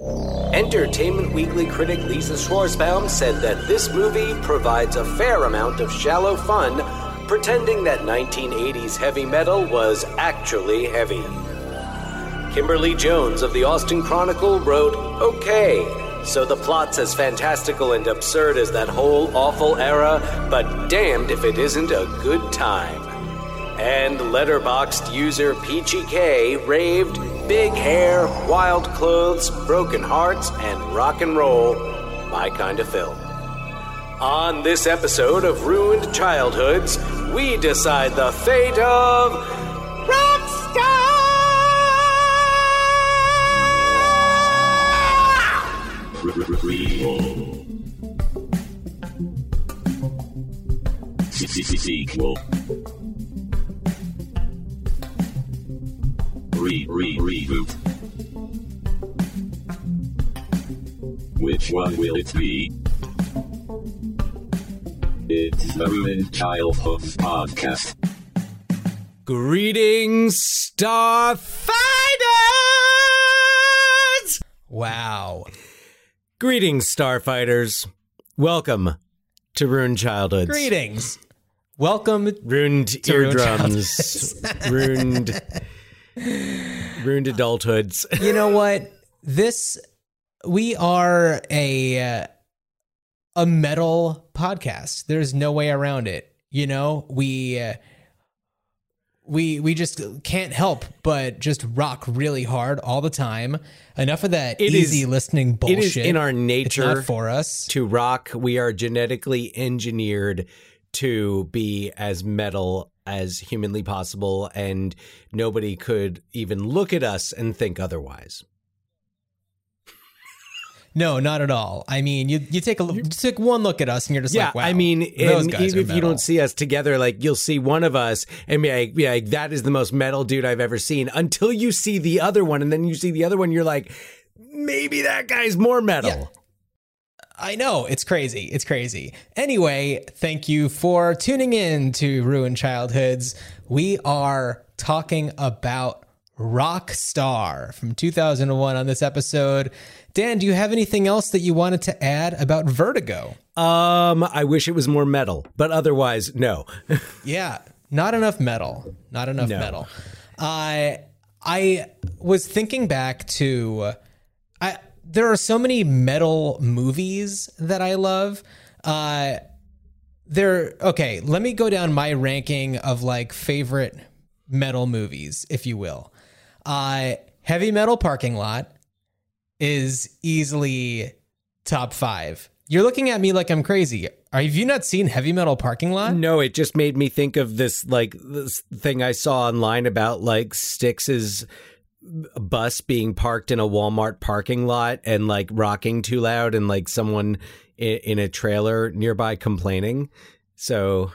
Entertainment Weekly critic Lisa Schwarzbaum said that this movie provides a fair amount of shallow fun, pretending that 1980s heavy metal was actually heavy. Kimberly Jones of the Austin Chronicle wrote, Okay, so the plot's as fantastical and absurd as that whole awful era, but damned if it isn't a good time. And Letterboxd user Peachy K raved, Big hair, wild clothes, broken hearts, and rock and roll. My kind of film. On this episode of Ruined Childhoods, we decide the fate of Rockstar! Sequel. Re re reboot. Which one will it be? It's the Ruined Childhoods podcast. Greetings, Starfighters! Wow. Greetings, Starfighters. Welcome to Ruined Childhoods. Greetings. Welcome. Ruined eardrums. ruined, ruined adulthoods. You know what? This we are a uh, a metal podcast. There's no way around it. You know, we uh, we we just can't help but just rock really hard all the time. Enough of that It easy is- listening bullshit. It is in our It's nature for us. to rock. We are genetically engineered to be as metal as humanly possible, and nobody could even look at us and think otherwise. No, not at all. I mean, you you take a just take one look at us and you're just yeah, like, wow. I mean, those guys even if you don't see us together, like you'll see one of us and be like, be like, that is the most metal dude I've ever seen. Until you see the other one, and then you see the other one, you're like, maybe that guy's more metal. Yeah. I know it's crazy. It's crazy. Anyway, thank you for tuning in to Ruined Childhoods. We are talking about Rockstar from 2001 on this episode. Dan, do you have anything else that you wanted to add about Vertigo? Um, I wish it was more metal, but otherwise, no. Yeah, not enough metal. Not enough No. metal. I I was thinking back to there are so many metal movies that I love. Uh there okay, let me go down my ranking of like favorite metal movies, if you will. Uh Heavy Metal Parking Lot is easily top 5. You're looking at me like I'm crazy. Have you not seen Heavy Metal Parking Lot? No, it just made me think of this like this thing I saw online about like Styx's bus being parked in a Walmart parking lot and like rocking too loud and like someone in, in a trailer nearby complaining. So,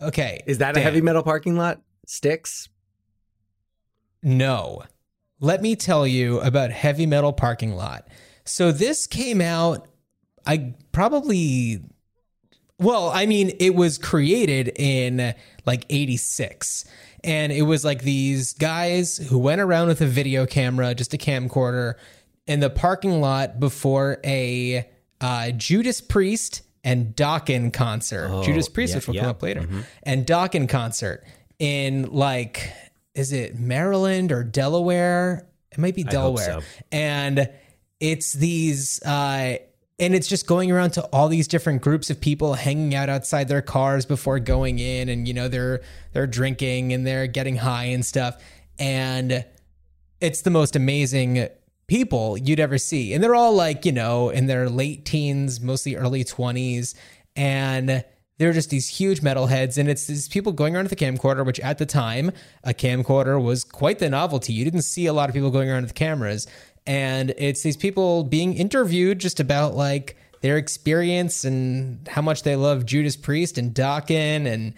Okay. is that a heavy metal parking lot? Styx? No. Let me tell you about Heavy Metal Parking Lot. So this came out I probably well, I mean, it was created in like 86. And it was like these guys who went around with a video camera, just a camcorder, in the parking lot before a uh, Judas Priest and Dokken concert. Judas Priest, yeah, which will yeah. come up later, and Dokken concert in like, is it Maryland or Delaware? It might be Delaware. so. And it's these, uh, and it's just going around to all these different groups of people hanging out outside their cars before going in, and you know they're they're drinking and they're getting high and stuff, and it's the most amazing people you'd ever see. And they're all like, you know, in their late teens, mostly early 20s. And they're just these huge metalheads. And it's these people going around with a camcorder, which at the time, a camcorder was quite the novelty. You didn't see a lot of people going around with cameras. And it's these people being interviewed just about like their experience and how much they love Judas Priest and Dokken and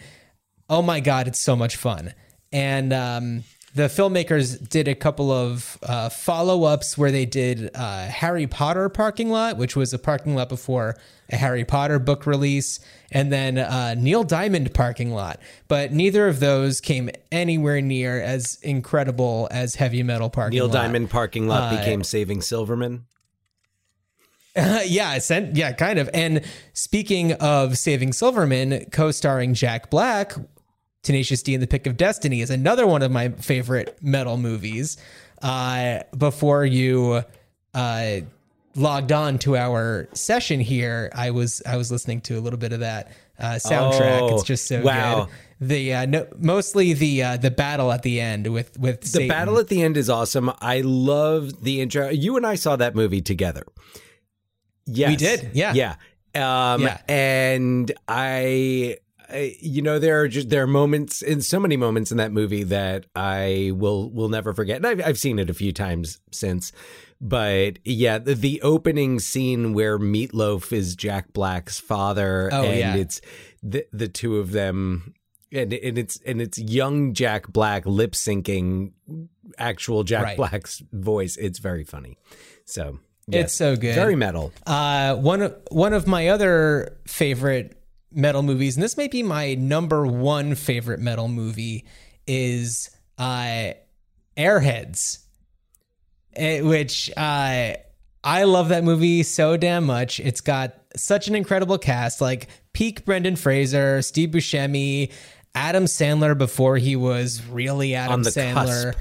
oh my god, it's so much fun. And um, the filmmakers did a couple of uh, follow ups where they did uh, Harry Potter parking lot, which was a parking lot before a Harry Potter book release, and then uh, Neil Diamond parking lot. But neither of those came anywhere near as incredible as Heavy Metal parking lot. Neil lot. Diamond parking lot Uh, became Saving Silverman. yeah, sent, yeah, kind of. And speaking of Saving Silverman, co-starring Jack Black, Tenacious D and the Pick of Destiny is another one of my favorite metal movies. Uh, before you uh, logged on to our session here, I was I was listening to a little bit of that uh, soundtrack. Oh, it's just so wow. good. The uh, no, mostly the uh, the battle at the end with with The battle at the end is awesome. I love the intro. You and I saw that movie together. Yes. We did, yeah. Yeah. Um, Yeah. And I, I, you know, there are just, there are moments in so many moments in that movie that I will, will never forget. And I've, I've seen it a few times since, but yeah, the, the opening scene where Meatloaf is Jack Black's father Oh, and yeah. it's the, the two of them and, and it's, and it's young Jack Black lip syncing actual Jack Right. Black's voice. It's very funny. So yes, It's so good. Very metal. Uh, one of one of my other favorite metal movies, and this may be my number one favorite metal movie, is uh, Airheads, eh, which uh, I love that movie so damn much. It's got such an incredible cast, like peak Brendan Fraser, Steve Buscemi, Adam Sandler before he was really Adam Sandler. cusp.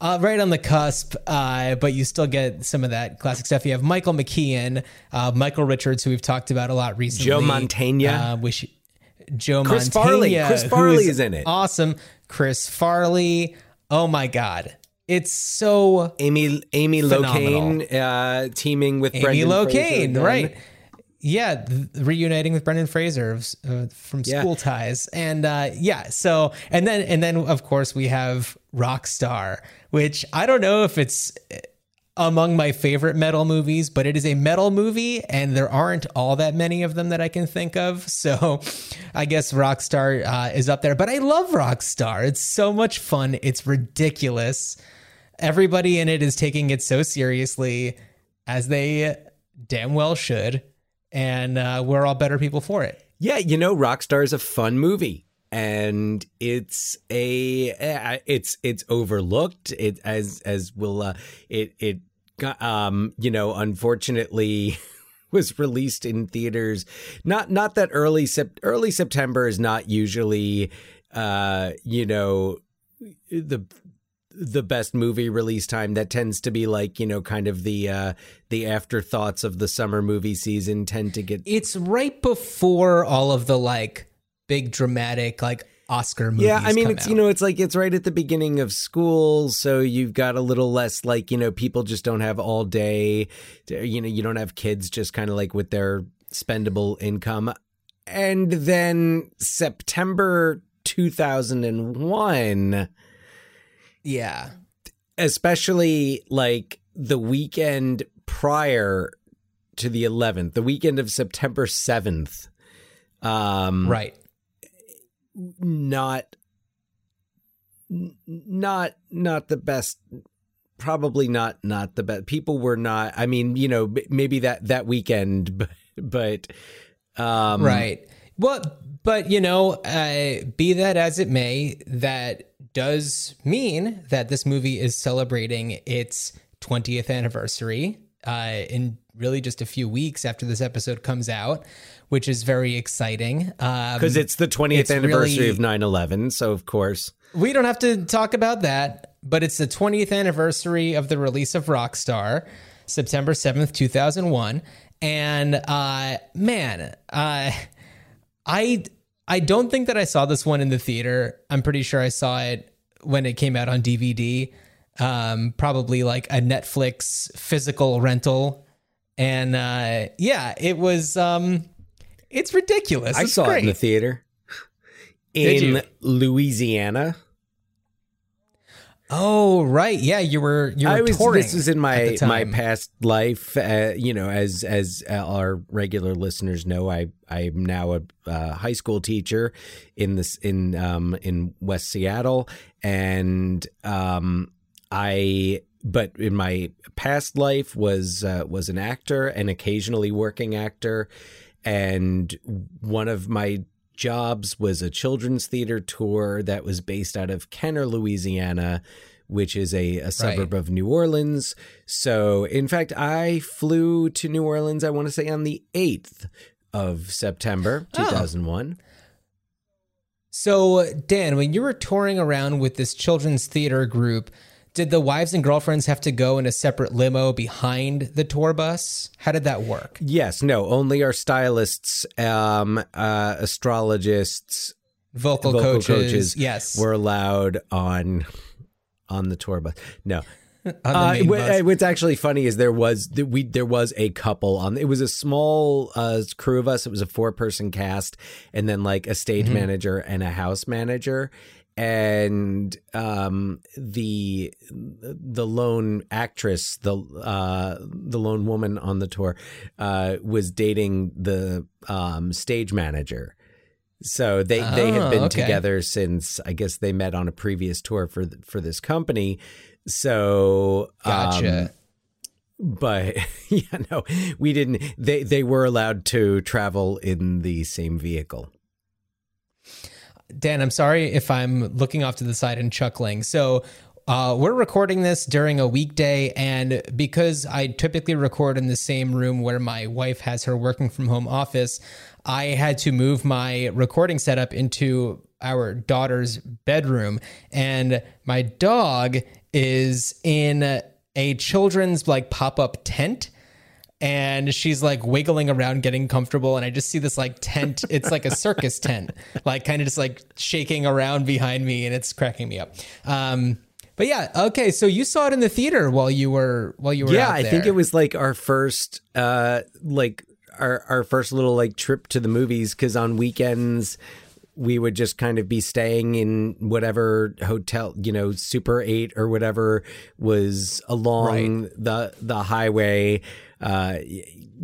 Uh, right on the cusp, uh, but you still get some of that classic stuff. You have Michael McKean, uh, Michael Richards, who we've talked about a lot recently. Joe Mantegna. Uh, which, Joe Chris Farley. Chris Farley is in it. Awesome. Chris Farley. Oh my God. It's so Amy Amy Phenomenal. Locane uh, teaming with Amy Brendan Fraser Locane, right? Yeah, reuniting with Brendan Fraser uh, from Yeah. School Ties, and uh, yeah, so and then and then of course we have Rockstar, which I don't know if it's uh, among my favorite metal movies, but it is a metal movie, and there aren't all that many of them that I can think of. So I guess Rockstar uh, is up there, but I love Rockstar. It's so much fun. It's ridiculous. Everybody in it is taking it so seriously, as they damn well should, and uh, we're all better people for it. Yeah, you know, Rockstar is a fun movie, and it's a uh, it's it's overlooked. It as as will uh, it it um you know unfortunately was released in theaters. Not not that early sep- early September is not usually uh you know the the best movie release time that tends to be like you know kind of the uh the afterthoughts of the summer movie season tend to get It's right before all of the like big dramatic like Oscar movies. Yeah, I mean, it's out. you know, it's like it's right at the beginning of school, so you've got a little less like you know, people just don't have all day. To, you know, you don't have kids just kind of like with their spendable income, and then September two thousand and one, yeah, especially like the weekend prior to the eleventh, the weekend of September seventh. Um, right. not not not the best probably not not the best people were not i mean you know maybe that that weekend but, but um right. Well, but you know, uh, be that as it may, that does mean that this movie is celebrating its 20th anniversary uh, in really just a few weeks after this episode comes out, which is very exciting. Um, because it's the 20th it's anniversary really- of 9-11 so of course We don't have to talk about that, but it's the 20th anniversary of the release of Rockstar, September 7th, 2001. And uh man, uh I I don't think that I saw this one in the theater. I'm pretty sure I saw it when it came out on DVD. Um probably like a Netflix physical rental. And uh yeah, it was um it's ridiculous. i It's saw great. it in the theater in louisiana Oh right, yeah, you were you were I was. touring. This was in my my past life. Uh, you know, as as uh, our regular listeners know, I I'm now a uh, high school teacher in this in um in West Seattle, and um I. But in my past life was uh, was an actor and occasionally working actor, and one of my jobs was a children's theater tour that was based out of Kenner, Louisiana, which is a, a suburb of New Orleans. So, in fact, I flew to New Orleans, I want to say on the 8th of September, 2001. So, Dan, when you were touring around with this children's theater group, did the wives and girlfriends have to go in a separate limo behind the tour bus? How did that work? Yes, no, only our stylists, um, uh, astrologists, Vocal, vocal coaches, coaches, yes, were allowed on on the tour bus. No, Uh, uh, what's actually funny is there was we there was a couple on. It was a small uh, crew of us. It was a four person cast, and then like a stage Mm-hmm. manager and a house manager. And um, the the lone actress, the uh, the lone woman on the tour, uh, was dating the um, stage manager. So they they Oh, had been okay. together since I guess they met on a previous tour for th- for this company. So Gotcha. um, but yeah, no, we didn't. They they were allowed to travel in the same vehicle. Dan, I'm sorry if I'm looking off to the side and chuckling. So, uh, we're recording this during a weekday, and because I typically record in the same room where my wife has her working from home office, I had to move my recording setup into our daughter's bedroom, and my dog is in a children's like pop up tent and she's like wiggling around getting comfortable and i just see this like tent. It's like a circus tent like kind of just like shaking around behind me and it's cracking me up. Um but yeah okay so you saw it in the theater while you were while you were yeah, I think it was like our first uh like our our first little like trip to the movies because on weekends we would just kind of be staying in whatever hotel, you know, Super 8 or whatever was along the the highway uh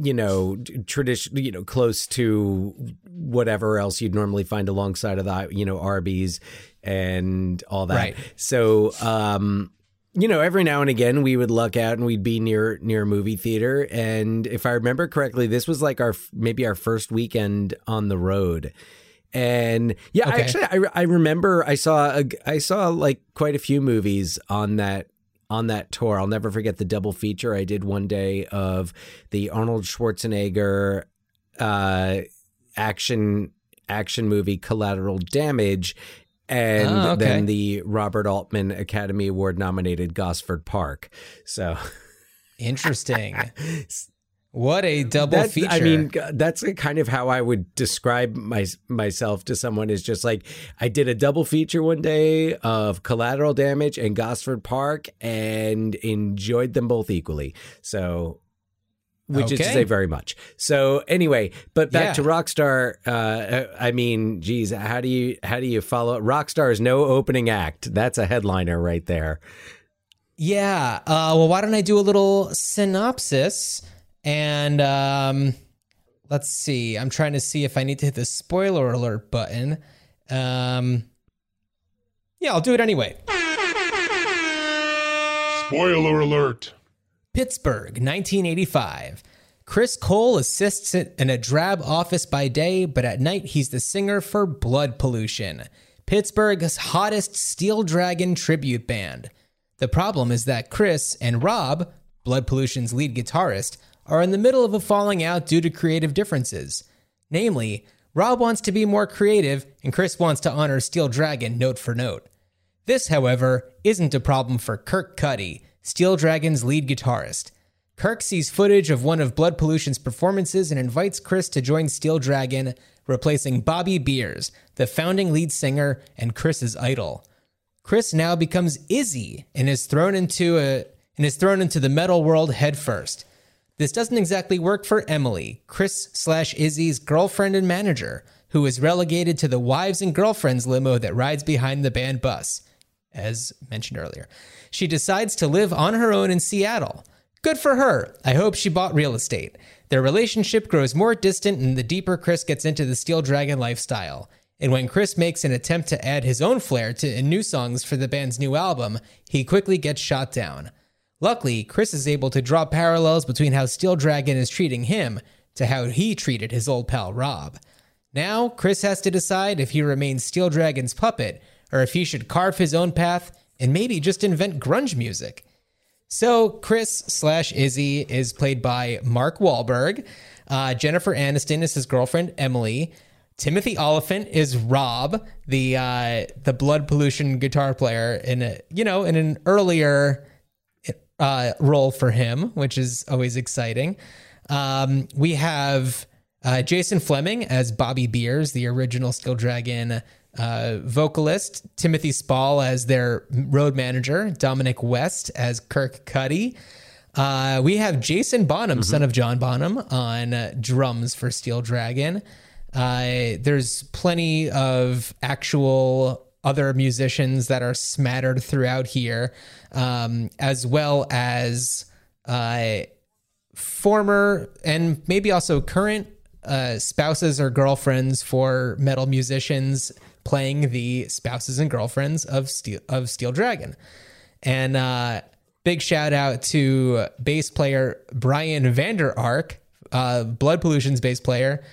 you know, tradition, you know, close to whatever else you'd normally find alongside of the, you know, Arby's and all that. Right. So, um, you know, every now and again we would luck out and we'd be near near a movie theater. And if I remember correctly, this was like our maybe our first weekend on the road. And yeah, I actually I, I remember I saw a, I saw like quite a few movies on that on that tour. I'll never forget the double feature I did one day of the Arnold Schwarzenegger uh, action action movie Collateral Damage and Oh, okay. then the Robert Altman Academy Award nominated Gosford Park. So interesting what a double that's, feature I mean, that's kind of how I would describe my, myself to someone is just like I did a double feature one day of Collateral Damage and Gosford Park and enjoyed them both equally. So, which is to say very much. So anyway, but back Yeah. to Rockstar. Uh, I mean, geez, how do you how do you follow? Rockstar is no opening act. That's a headliner right there. Yeah. Uh, well, why don't I do a little synopsis? And um, let's see. I'm trying to see if I need to hit the spoiler alert button. Um, yeah, I'll do it anyway. Spoiler alert. Pittsburgh, 1985. Chris Cole assists in a drab office by day, but at night he's the singer for Blood Pollution, Pittsburgh's hottest Steel Dragon tribute band. The problem is that Chris and Rob, Blood Pollution's lead guitarist, are in the middle of a falling out due to creative differences. Namely, Rob wants to be more creative, and Chris wants to honor Steel Dragon note for note. This, however, isn't a problem for Kirk Cuddy, Steel Dragon's lead guitarist. Kirk sees footage of one of Blood Pollution's performances and invites Chris to join Steel Dragon, replacing Bobby Beers, the founding lead singer and Chris's idol. Chris now becomes Izzy and is thrown into a and is thrown into the metal world headfirst. This doesn't exactly work for Emily, Chris slash Izzy's girlfriend and manager, who is relegated to the wives and girlfriends limo that rides behind the band bus. as mentioned earlier. She decides to live on her own in Seattle. Good for her. I hope she bought real estate. Their relationship grows more distant and the deeper Chris gets into the Steel Dragon lifestyle. And when Chris makes an attempt to add his own flair to new songs for the band's new album, he quickly gets shot down. Luckily, Chris is able to draw parallels between how Steel Dragon is treating him to how he treated his old pal Rob. Now, Chris has to decide if he remains Steel Dragon's puppet or if he should carve his own path and maybe just invent grunge music. So, Chris slash Izzy is played by Mark Wahlberg. Uh, Jennifer Aniston is his girlfriend, Emily. Timothy Olyphant is Rob, the uh, the blood pollution guitar player in a you know in an earlier uh, role for him, which is always exciting. Um, we have uh, Jason Flemyng as Bobby Beers, the original Steel Dragon uh, vocalist, Timothy Spall as their road manager, Dominic West as Kirk Cuddy. Uh, we have Jason Bonham, son of John Bonham, on uh, drums for Steel Dragon. Uh, there's plenty of actual other musicians that are smattered throughout here, um, as well as uh, former and maybe also current uh, spouses or girlfriends for metal musicians playing the spouses and girlfriends of Steel of Steel Dragon. And uh, big shout out to bass player Brian Vander Ark, uh, Blood Pollution's bass player,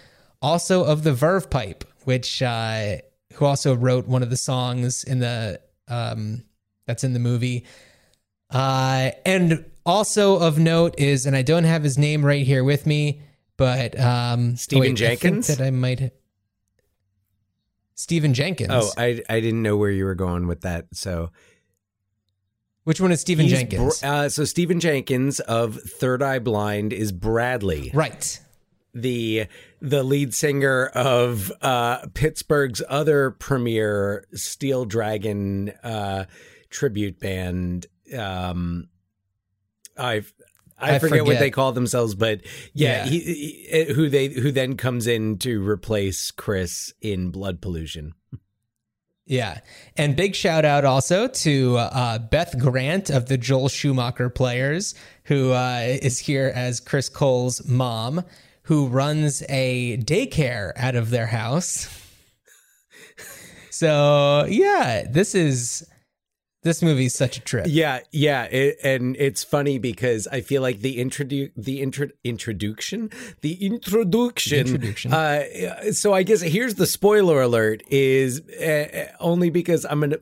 also of the Verve Pipe, which uh, who also wrote one of the songs in the um, that's in the movie. Uh, and also of note is, and I don't have his name right here with me, but um, Stephan wait, I Jenkins? that I might. Stephan Jenkins. Oh, I I didn't know where you were going with that. So Which one is Stephan He's Jenkins? Br- uh, so Stephan Jenkins of Third Eye Blind is Bradley, right. The the lead singer of uh, Pittsburgh's other premier Steel Dragon uh, tribute band. Um, I I, I forget, what they call themselves, but yeah, Yeah. He, he- who they who then comes in to replace Chris in Blood Pollution. Yeah. And big shout out also to uh, Beth Grant of the Joel Schumacher Players, who uh, is here as Chris Cole's mom, who runs a daycare out of their house. so, yeah, this is. This movie's such a trip. Yeah, yeah, it, and it's funny because I feel like the introdu the intro introduction, the introduction, Introduction. Uh, so I guess here's the spoiler alert: is uh, only because I'm gonna.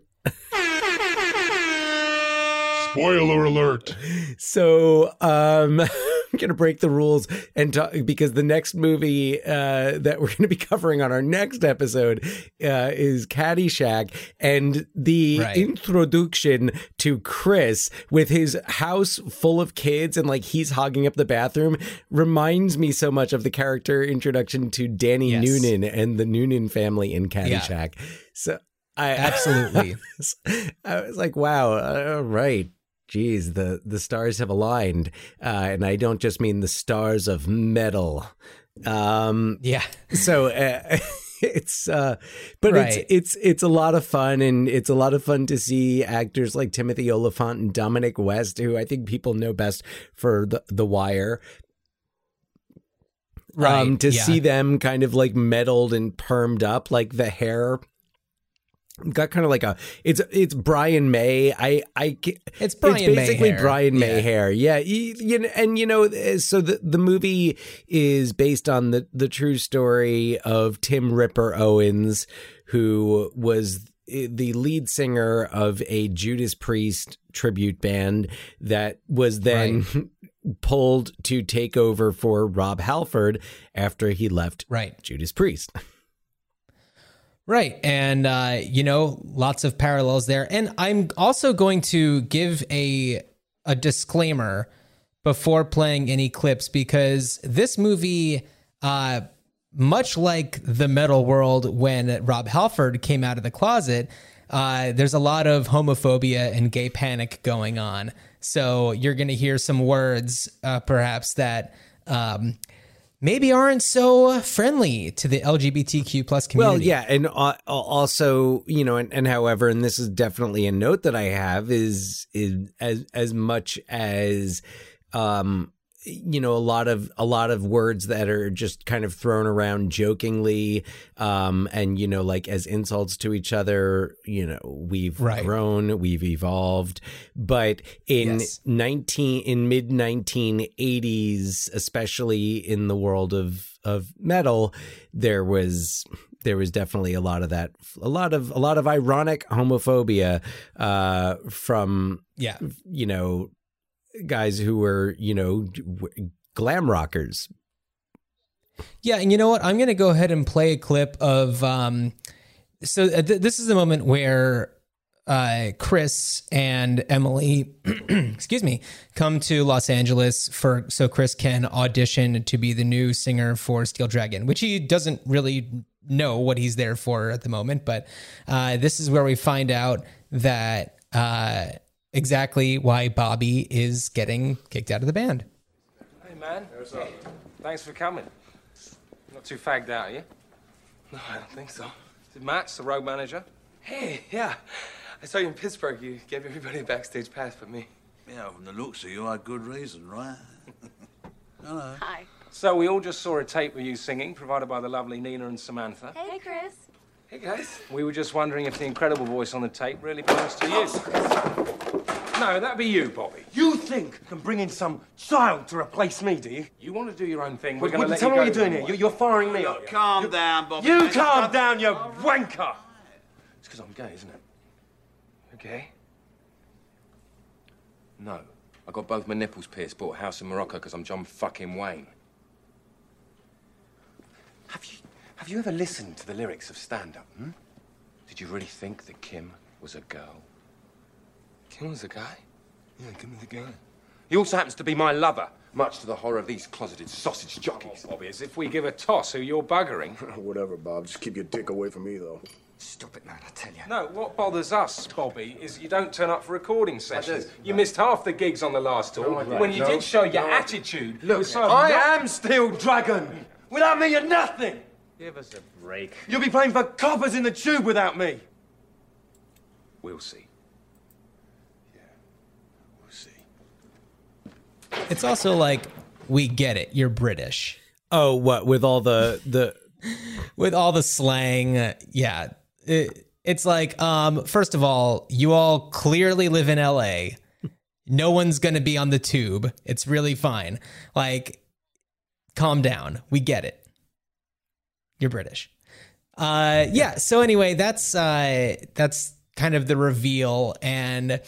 Spoiler alert. So um, I'm gonna break the rules and talk because the next movie uh, that we're gonna be covering on our next episode uh, is Caddyshack, and the Right. introduction to Chris with his house full of kids and like he's hogging up the bathroom reminds me so much of the character introduction to Danny Yes. Noonan and the Noonan family in Caddyshack. So I Absolutely. I was like, wow, all right. Geez, the, the stars have aligned. Uh, and I don't just mean the stars of metal. Um, yeah. so uh, it's uh but Right. it's it's it's a lot of fun and it's a lot of fun to see actors like Timothy Olyphant and Dominic West who I think people know best for the the wire Right. um, to yeah. see them kind of like meddled and permed up, like the hair got kind of like a it's it's Brian May. I I It's Brian May basically hair. Brian May Yeah. hair. Yeah, you, you know, and you know, uh, so the the movie is based on the the true story of Tim Ripper Owens, who was the lead singer of a Judas Priest tribute band that was then pulled to take over for Rob Halford after he left Right. Judas Priest. Right. And, uh, you know, lots of parallels there. And I'm also going to give a, a disclaimer before playing any clips because this movie, uh, much like the metal world when Rob Halford came out of the closet, uh, there's a lot of homophobia and gay panic going on. So you're going to hear some words, uh, perhaps, that um, maybe aren't so friendly to the LGBTQ plus community. Well, yeah, and uh, also, you know, and, and however, and this is definitely a note that I have is is as as much as um you know a lot of a lot of words that are just kind of thrown around jokingly um and you know like as insults to each other you know we've Right. grown we've evolved but in Yes. 19 in mid 1980s especially in the world of of metal there was there was definitely a lot of that a lot of a lot of ironic homophobia uh from yeah. you know guys who were you know glam rockers Yeah, and you know what? I'm going to go ahead and play a clip of. Um, so uh, th- this is the moment where uh, Chris and Emily, excuse me, come to Los Angeles for so Chris can audition to be the new singer for Steel Dragon, which he doesn't really know what he's there for at the moment. But uh, this is where we find out that uh, exactly why Bobby is getting kicked out of the band. Hey, man. Thanks for coming. Not too fagged out, are you? No, I don't think so. Is it Matt's the road manager? Hey, yeah. I saw you in Pittsburgh. You gave everybody a backstage pass but me. Yeah, from the looks of you, I had good reason, right? Hello. Hi. So we all just saw a tape with you singing, provided by the lovely Nina and Samantha. Hey, Chris. Hey, guys. We were just wondering if the incredible voice on the tape really belongs to you. No, that'd be you, Bobby. You think you can bring in some child to replace me, do you? You want to do your own thing. We're going to let tell you me what you're doing here. way. You- You're firing me, aren't you? Calm down, Bobby. You mate. calm down, you wanker! It's because I'm gay, isn't it? Okay. No. I got both my nipples pierced, bought a house in Morocco because I'm John fucking Wayne. Have you, have you ever listened to the lyrics of Stand Up, hmm? Did you really think that Kim was a girl? Kim was a guy? Yeah, Kim was a guy. He also happens to be my lover, much to the horror of these closeted sausage jockeys. Bobby, as if we give a toss who you're buggering. Whatever, Bob. Just keep your dick away from me, though. Stop it, man, I tell you. No, what bothers us, Bobby, is you don't turn up for recording sessions. You missed half the gigs on the last tour. I didn't. when you No, did show your no. attitude, Look, so I not- am Steel Dragon! Without me, you're nothing! Give us a break. You'll be playing for coppers in the tube without me! We'll see. Yeah, We'll see. It's also like we get it. You're British. oh what with all the the with all the slang. uh, Yeah. It- it's like, um, first of all, you all clearly live in LA. No one's going to be on the tube. It's really fine. Like, calm down. We get it. You're British. Uh, yeah. So anyway, that's uh, that's kind of the reveal, and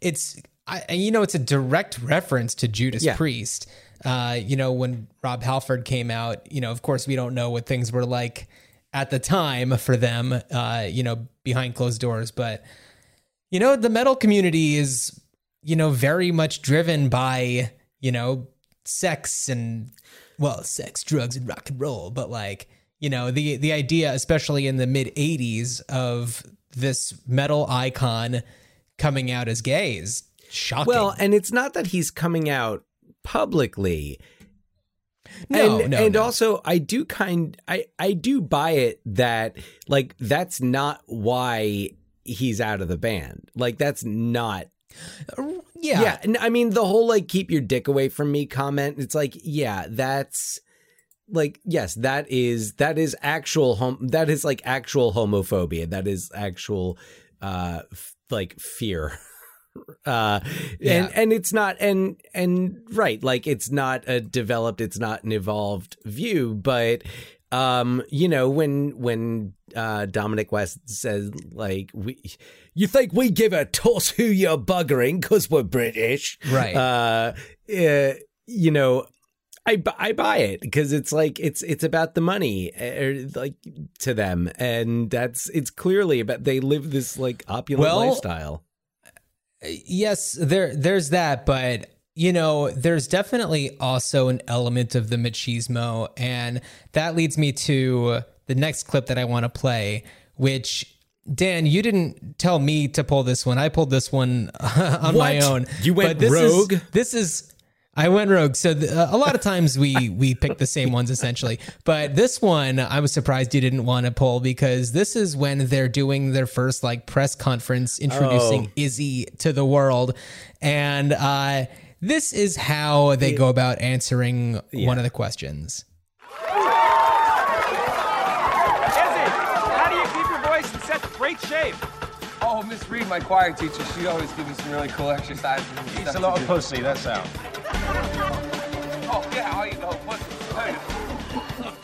it's I, and you know it's a direct reference to Judas Yeah. Priest. Uh, you know when Rob Halford came out, you know of course we don't know what things were like at the time for them. Uh, you know behind closed doors, but you know the metal community is you know very much driven by you know sex and well sex drugs and rock and roll but like you know the the idea especially in the mid 80s of this metal icon coming out as gay is shocking. Well and it's not that he's coming out publicly. No and, no and no. also i do kind i i do buy it that like that's not why he's out of the band. Like that's not yeah. Yeah and i mean the whole like keep your dick away from me comment it's like yeah that's like yes that is that is actual hom- that is like actual homophobia that is actual uh f- like fear uh Yeah. and and it's not and and right like it's not a developed it's not an evolved view but um you know when when uh dominic west says like we you think we give a toss who you're buggering because we're british Right. uh, uh you know I, I buy it because it's like it's it's about the money er, like to them and that's it's clearly about they live this like opulent Well, lifestyle. yes there there's that but you know there's definitely also an element of the machismo and that leads me to the next clip that i want to play which dan you didn't tell me to pull this one. I pulled this one on my own. You went But this rogue? is, this is I went rogue. So the, uh, a lot of times we we pick the same ones essentially, but this one I was surprised you didn't want to pull because this is when they're doing their first like press conference introducing Oh. Izzy to the world, and uh, this is how they go about answering one of the questions. Oh, Miss Reed, my choir teacher, she always gives me some really cool exercises. It's a lot of pussy, that's how. Oh, yeah, I eat the whole pussy. Hey.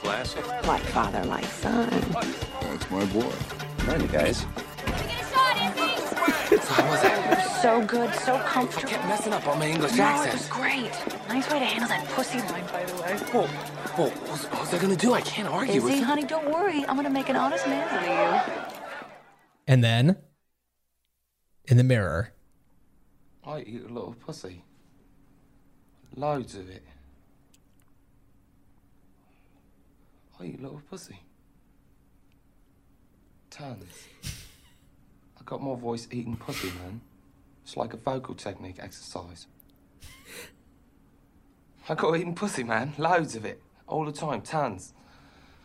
Classic. Like father, like son. Oh, that's my boy. Mind you guys. So good, so comfortable. I kept messing up on my English No, it was great. Nice way to handle that pussy line, by the way. Whoa, whoa, what's, what's I gonna do? I can't argue Izzy, with honey, don't worry. I'm gonna make an honest man out of you. And then in the mirror, I eat a lot of pussy. Loads of it. I eat a lot of pussy. Tons. I got more voice eating pussy, man. It's like a vocal technique exercise. I got eating pussy, man. Loads of it. All the time. Tons.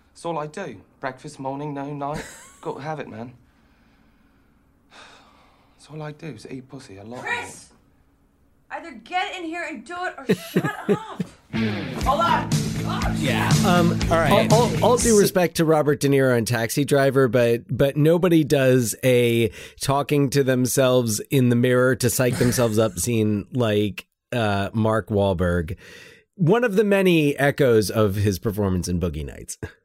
That's all I do. Breakfast, morning, noon, night. got to have it, man. That's all I do is eat pussy a lot. of it. Chris! Either get in here and do it or shut up. Hold on. Yeah. Um, all right. all, all, all due respect to Robert De Niro and Taxi Driver, but but nobody does a talking to themselves in the mirror to psych themselves up scene like uh, Mark Wahlberg. One of the many echoes of his performance in Boogie Nights.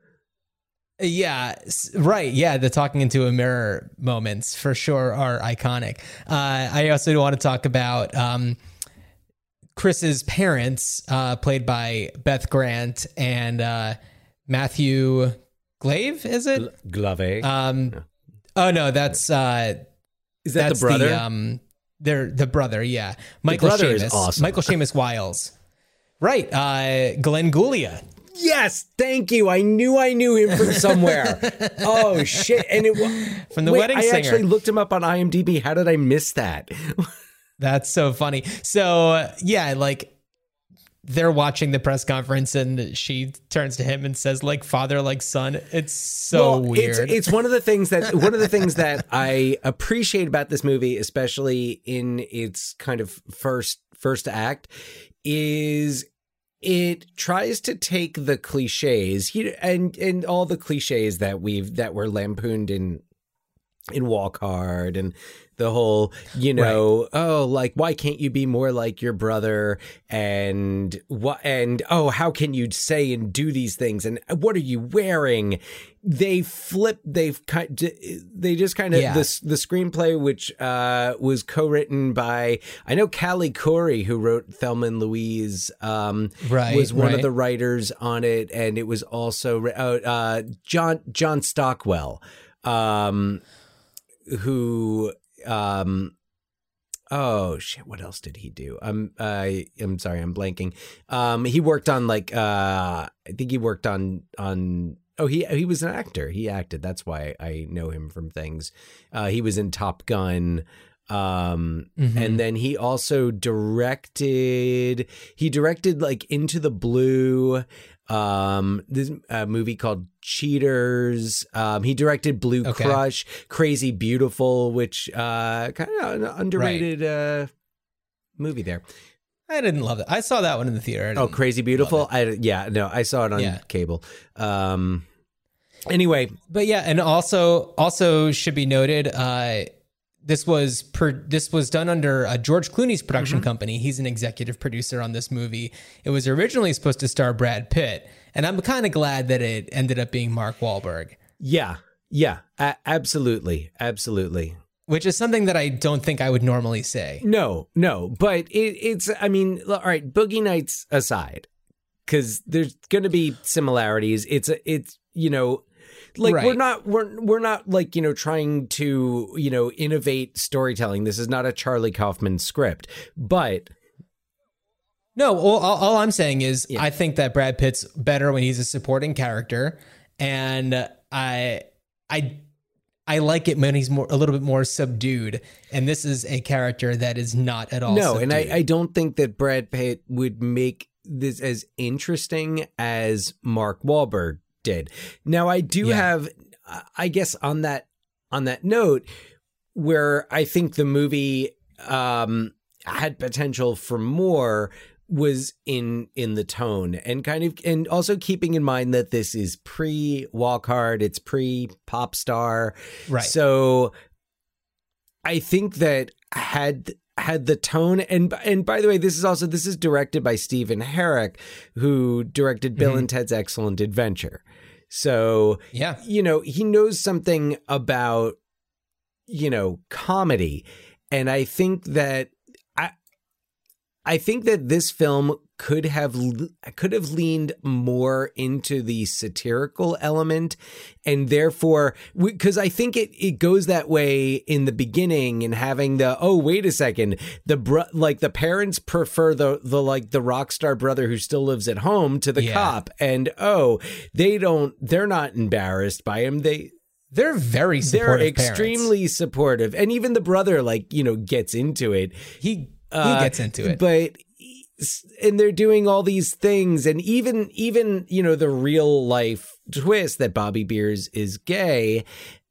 Yeah, right. Yeah, the talking into a mirror moments for sure are iconic. Uh, I also want to talk about um, Chris's parents, uh, played by Beth Grant and uh, Matthew Glave. Is it? Glave. Um, oh no, that's uh, Is that the that's brother? um, they're the brother. Yeah, Michael brother is Shamus. awesome. Michael Shamus Wiles. Right. Uh, Glenn Guglia. Yes, thank you. I knew I knew him from somewhere. oh shit! And it wa- From The Wait, Wedding I Singer. actually looked him up on IMDb. How did I miss that? That's so funny. So uh, yeah, like they're watching the press conference and she turns to him and says like father like son. It's so Well, weird. It's, it's one of the things that one of the things that I appreciate about this movie, especially in its kind of first first act, is it tries to take the cliches he- and and all the cliches that we've that were lampooned in in Walk Hard and the whole, you know, oh, like why can't you be more like your brother and what and oh, how can you say and do these things and what are you wearing? They flip. They've kind. They just kind of Yeah. the the screenplay, which uh, was co-written by I know Callie Khouri, who wrote Thelma and Louise, um, Right, was one right. of the writers on it, and it was also uh, uh, John John Stockwell, um, who um oh shit what else did he do? I'm i i'm sorry i'm blanking. Um he worked on like uh i think he worked on on oh he he was an actor. He acted. That's why i know him from things. Uh he was in top gun. Um Mhm. and then he also directed he directed like into the blue um this uh, movie called cheaters um he directed blue Okay. crush crazy beautiful which uh kind of an underrated uh movie there I didn't love it. I saw that one in the theater. Oh crazy beautiful i yeah no i saw it on Yeah. cable um anyway But yeah, and also also should be noted. Uh, this was per, this was done under uh, George Clooney's production company. He's an executive producer on this movie. It was originally supposed to star Brad Pitt, and I'm kind of glad that it ended up being Mark Wahlberg, yeah yeah a- absolutely absolutely which is something that I don't think I would normally say. No, no, but it, it's. I mean, all right. Boogie Nights aside, because there's going to be similarities. It's a. It's you know, like we're not we're we're not like you know trying to you know innovate storytelling. This is not a Charlie Kaufman script, but No, all, all, I'm saying is I think that Brad Pitt's better when he's a supporting character, and I, I, I like it when he's more a little bit more subdued, and this is a character that is not at all. No, and I. I don't think that Brad Pitt would make this as interesting as Mark Wahlberg did. Now, I do Yeah. have, I guess, on that on that note, where I think the movie um, had potential for more was in in the tone and kind of and also keeping in mind that this is pre walk hard it's pre pop star Right. so I think that had had the tone and and by the way this is also this is directed by Stephen Herek who directed Bill Mm-hmm. and Ted's Excellent Adventure. So Yeah. you know, he knows something about you know, comedy and I think that I think that this film could have could have leaned more into the satirical element and therefore because I think it it goes that way in the beginning and having the oh wait a second the bro- like the parents prefer the the like the rock star brother who still lives at home to the Yeah. cop and oh they don't they're not embarrassed by him they they're very they're supportive. parents. extremely supportive and even the brother like you know gets into it He uh, he gets into it. but and they're doing all these things and even even you know the real life twist that bobby beers is gay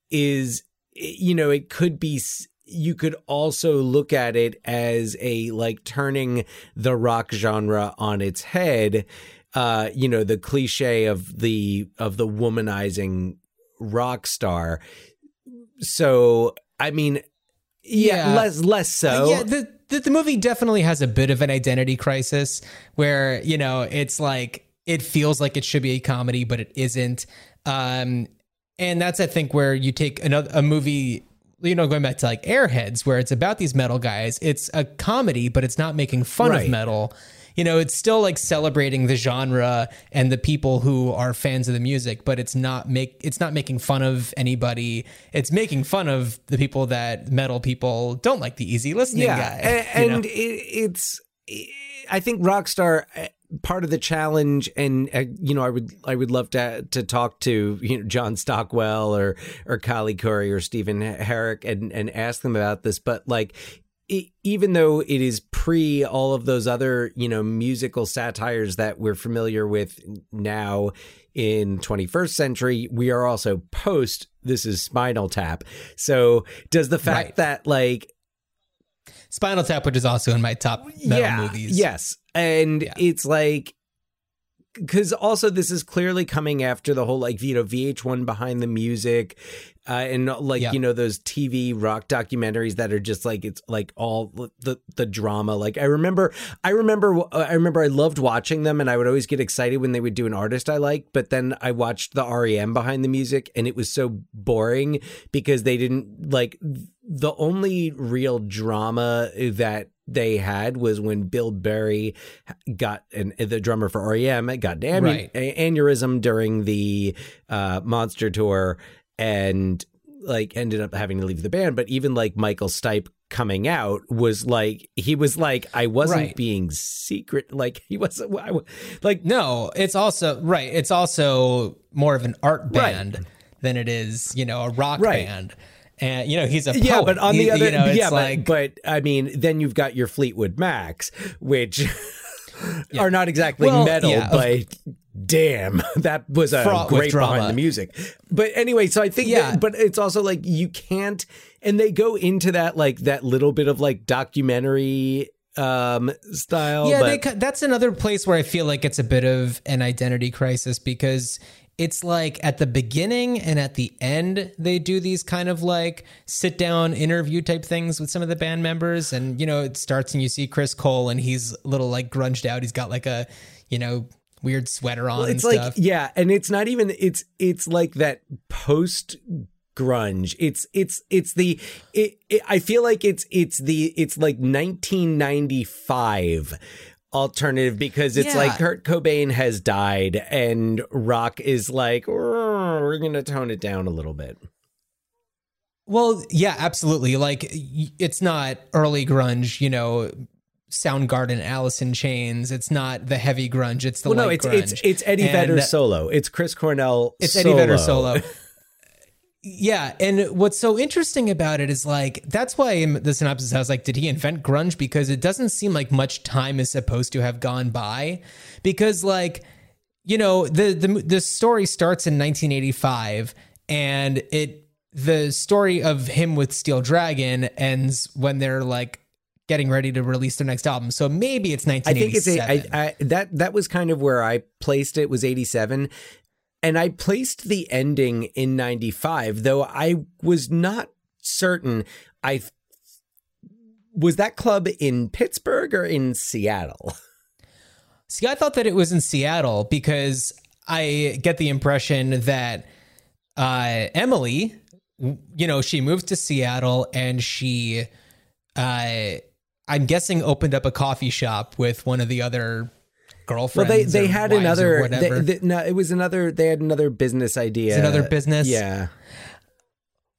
is you know it could be you could also look at it as a like turning the rock genre on its head uh you know the cliche of the of the womanizing rock star so i mean yeah, Yeah. less less so yeah, the, the the movie definitely has a bit of an identity crisis where you know it's like it feels like it should be a comedy, but it isn't. Um, and that's I think where you take another a movie. You know, going back to like Airheads, where it's about these metal guys. It's a comedy, but it's not making fun Right. of metal. You know, it's still like celebrating the genre and the people who are fans of the music, but it's not make it's not making fun of anybody. It's making fun of the people that metal people don't like the easy listening yeah, guy. a- you know? and, it, it's. I think Rockstar uh, part of the challenge, and uh, you know, I would I would love to to talk to you know John Stockwell or or Callie Khouri or Stephen Herek and and ask them about this, but like. E- Even though it is pre all of those other, you know, musical satires that we're familiar with now in 21st century, we are also post. This is Spinal Tap. So does the fact Right. that like Spinal Tap, which is also in my top metal movies. Yes. And it's like because also this is clearly coming after the whole like you know VH1 behind the music uh, and like Yeah. you know those TV rock documentaries that are just like it's like all the the drama like I remember I remember I remember I loved watching them and I would always get excited when they would do an artist I liked but then I watched the REM behind the music and it was so boring because they didn't like the only real drama that they had was when Bill Berry got an the drummer for REM got an Right. aneurysm during the uh, Monster tour and like ended up having to leave the band. But even like Michael Stipe coming out was like he was like I wasn't Right. being secret. Like he wasn't I, like No, it's also right. It's also more of an art Right. band than it is, you know, a rock Right. band. And you know, he's a poet. yeah, but on the other you know, yeah, like but, but I mean, then you've got your Fleetwood Macs, which are not exactly Well, metal, yeah, but damn, that was a Fraught great behind the music. But anyway, so I think Yeah. that, but it's also like you can't, and they go into that like that little bit of like documentary um style. yeah, but, they, that's another place where I feel like it's a bit of an identity crisis because it's like at the beginning and at the end they do these kind of like sit down interview type things with some of the band members. And you know it starts and you see Chris Cole and he's a little like grunged out. He's got like a you know weird sweater on Well, it's like yeah, and it's not even it's it's like that post grunge. It's it's it's the it, it, I feel like it's it's the it's like 1995 alternative because it's Yeah. like Kurt Cobain has died and rock is like "Oh, we're going to tone it down a little bit. Well, yeah, absolutely. Like it's not early grunge, you know, Soundgarden, Alice in Chains. It's not the heavy grunge. It's the well, no, light it's grunge. it's it's Eddie And- Vedder solo. It's Chris Cornell. It's Eddie Vedder solo. Yeah, and what's so interesting about it is like that's why in the synopsis I was like, did he invent grunge? Because it doesn't seem like much time is supposed to have gone by. Because like, you know, the the the story starts in 1985, and it the story of him with Steel Dragon ends when they're like getting ready to release their next album. So maybe it's I think it's 1987. a, I, I, that that was kind of where I placed it was 87 and I placed the ending in 95 though I was not certain I was that club in Pittsburgh or in Seattle? See, I thought that it was in Seattle because I get the impression that uh, Emily, you know, she moved to Seattle and she, uh, I'm guessing, opened up a coffee shop with one of the other well they they had another they, they- no it was another they had another business idea It's another business? yeah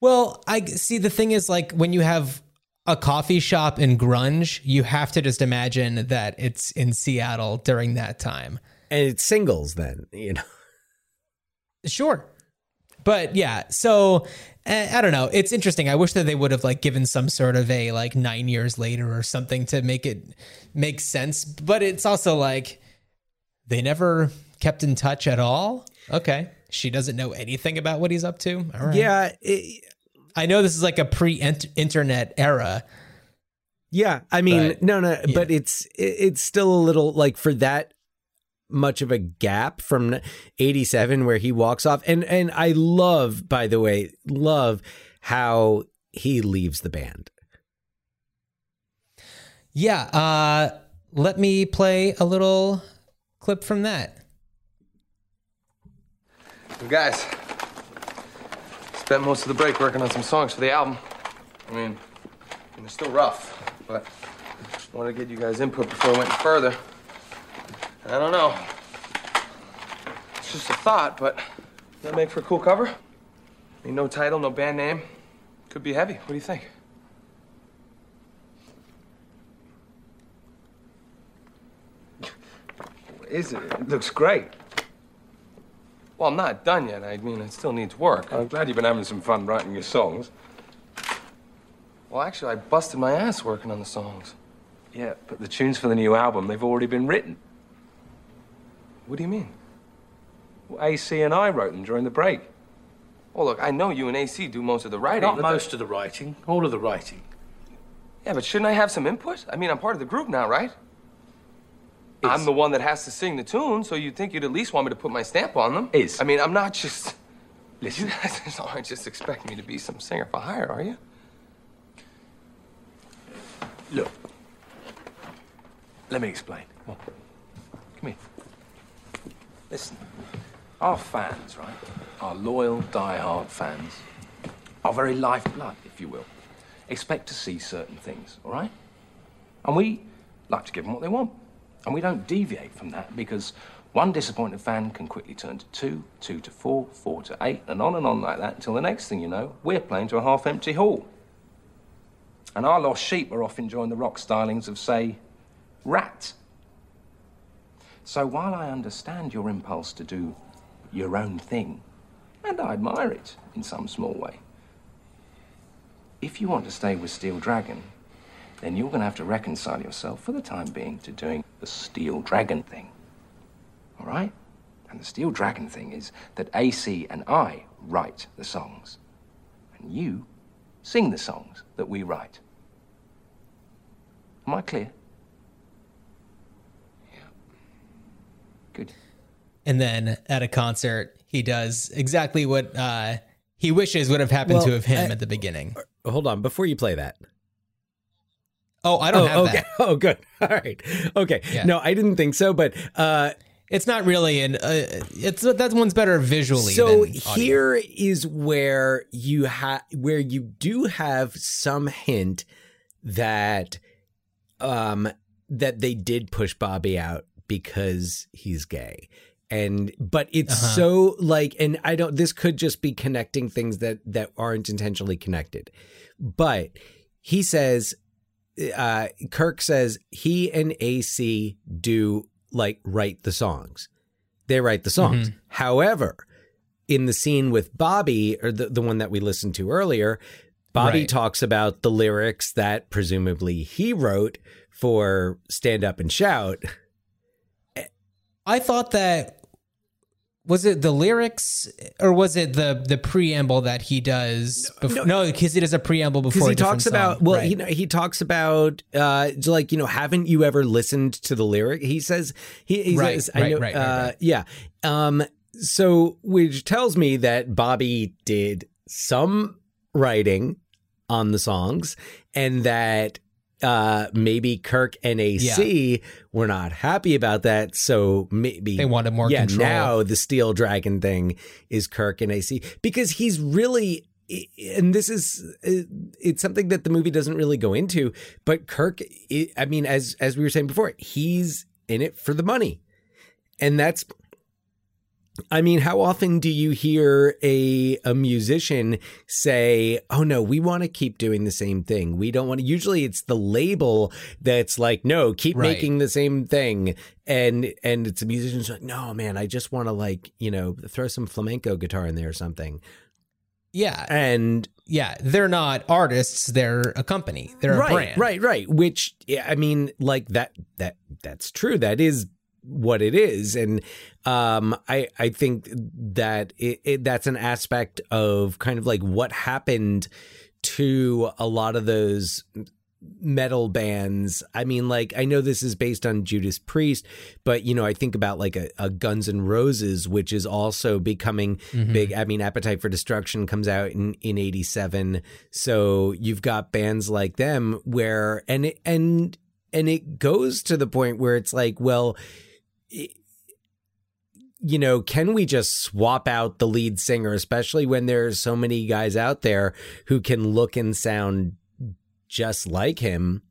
Well, I see. The thing is, like, when you have a coffee shop in grunge, you have to just imagine that it's in Seattle during that time. and it's singles then you know Sure. But yeah, so uh, I don't know. It's interesting. I wish that they would have like given some sort of a like nine years later or something to make it make sense. But it's also like they never kept in touch at all. Okay. She doesn't know anything about what he's up to. All right. yeah it, I know this is like a pre internet era. Yeah, I mean, But- no, no, yeah. but it's it's still a little like for that much of a gap from 87 where he walks off and and I love by the way love how he leaves the band. Yeah. Uh, let me play a little clip from that. You guys, spent most of the break working on some songs for the album. I mean, it was still rough, but I wanted to get you guys' input before we went further. I don't know. It's just a thought, but that make for a cool cover? I mean, no title, no band name. Could be heavy. What do you think? Is it? It looks great. Well, I'm not done yet. I mean, it still needs work. I'm glad you've been having some fun writing your songs. Well, actually, I busted my ass working on the songs. Yeah, but the tunes for the new album, they've already been written. What do you mean? Well, AC and I wrote them during the break. Well, look, I know you and AC do most of the writing. Not most of the writing, all of the writing. Yeah, but shouldn't I have some input? I mean, I'm part of the group now, right? I'm the one that has to sing the tune, so you'd think you'd at least want me to put my stamp on them. Is. I mean, I'm not just. Listen. You guys aren't just expecting me to be some singer for hire, are you? Look. Let me explain. Come. Come here. Listen. Our fans, right? Our loyal, die-hard fans. Our very lifeblood, if you will. Expect to see certain things, all right? And we like to give them what they want. And we don't deviate from that because one disappointed fan can quickly turn to two, two to four, four to eight, and on and on like that until the next thing you know, we're playing to a half empty hall. And our lost sheep are off enjoying the rock stylings of, say, Ratt. So while I understand your impulse to do your own thing, and I admire it in some small way, if you want to stay with Steel Dragon, then you're going to have to reconcile yourself for the time being to doing the Steel Dragon thing. All right? And the Steel Dragon thing is that AC and I write the songs, and you sing the songs that we write. Am I clear? Yeah. Good. And then at a concert, he does exactly what uh, he wishes would have happened Well, to have him I- at the beginning. Hold on, before you play that. Oh, I don't oh, have okay. that. Oh, good. All right. Okay. Yeah. No, I didn't think so, but uh It's not really an. Uh, it's that one's better visually. so here is where you have where you do have some hint that um that they did push Bobby out because he's gay. And but it's Uh-huh. so like and I don't this could just be connecting things that that aren't intentionally connected. But he says uh Kirk says he and AC do like write the songs. They write the songs. However, in the scene with Bobby, or the, the one that we listened to earlier, Bobby Right. talks about the lyrics that presumably he wrote for Stand Up and Shout. I thought that was it the lyrics or was it the the preamble that he does? Before, no, because he does a preamble before. he talks about song. well Right. know he talks about uh like you know haven't you ever listened to the lyric he says he, he Right, says I right, know right, uh right. yeah um so which tells me that bobby did some writing on the songs and that uh maybe kirk and ac were not happy about that. So maybe They wanted more yeah control. now the steel dragon thing is kirk and ac because he's really and this is uh, it's something that the movie doesn't really go into but kirk i I mean as as we were saying before he's in it for the money. And that's I mean, how often do you hear a a musician say, "Oh no, we want to keep doing the same thing. We don't want to." Usually, it's the label that's like, "No, keep Right. making the same thing," and and it's a musician's like, "No, man, I just want to like you know throw some flamenco guitar in there or something." yeah, And yeah, they're not artists; they're a company. They're right, a brand. right, right. Which yeah, I mean, like that that that's true. That is what it is, and um, I I think that it, it that's an aspect of kind of like what happened to a lot of those metal bands. I mean, like I know this is based on Judas Priest, but you know, I think about like a, a Guns N' Roses, which is also becoming big. I mean, Appetite for Destruction comes out in in '87, so you've got bands like them where and it, and and it goes to the point where it's like, well. You know, can we just swap out the lead singer, especially when there's so many guys out there who can look and sound just like him?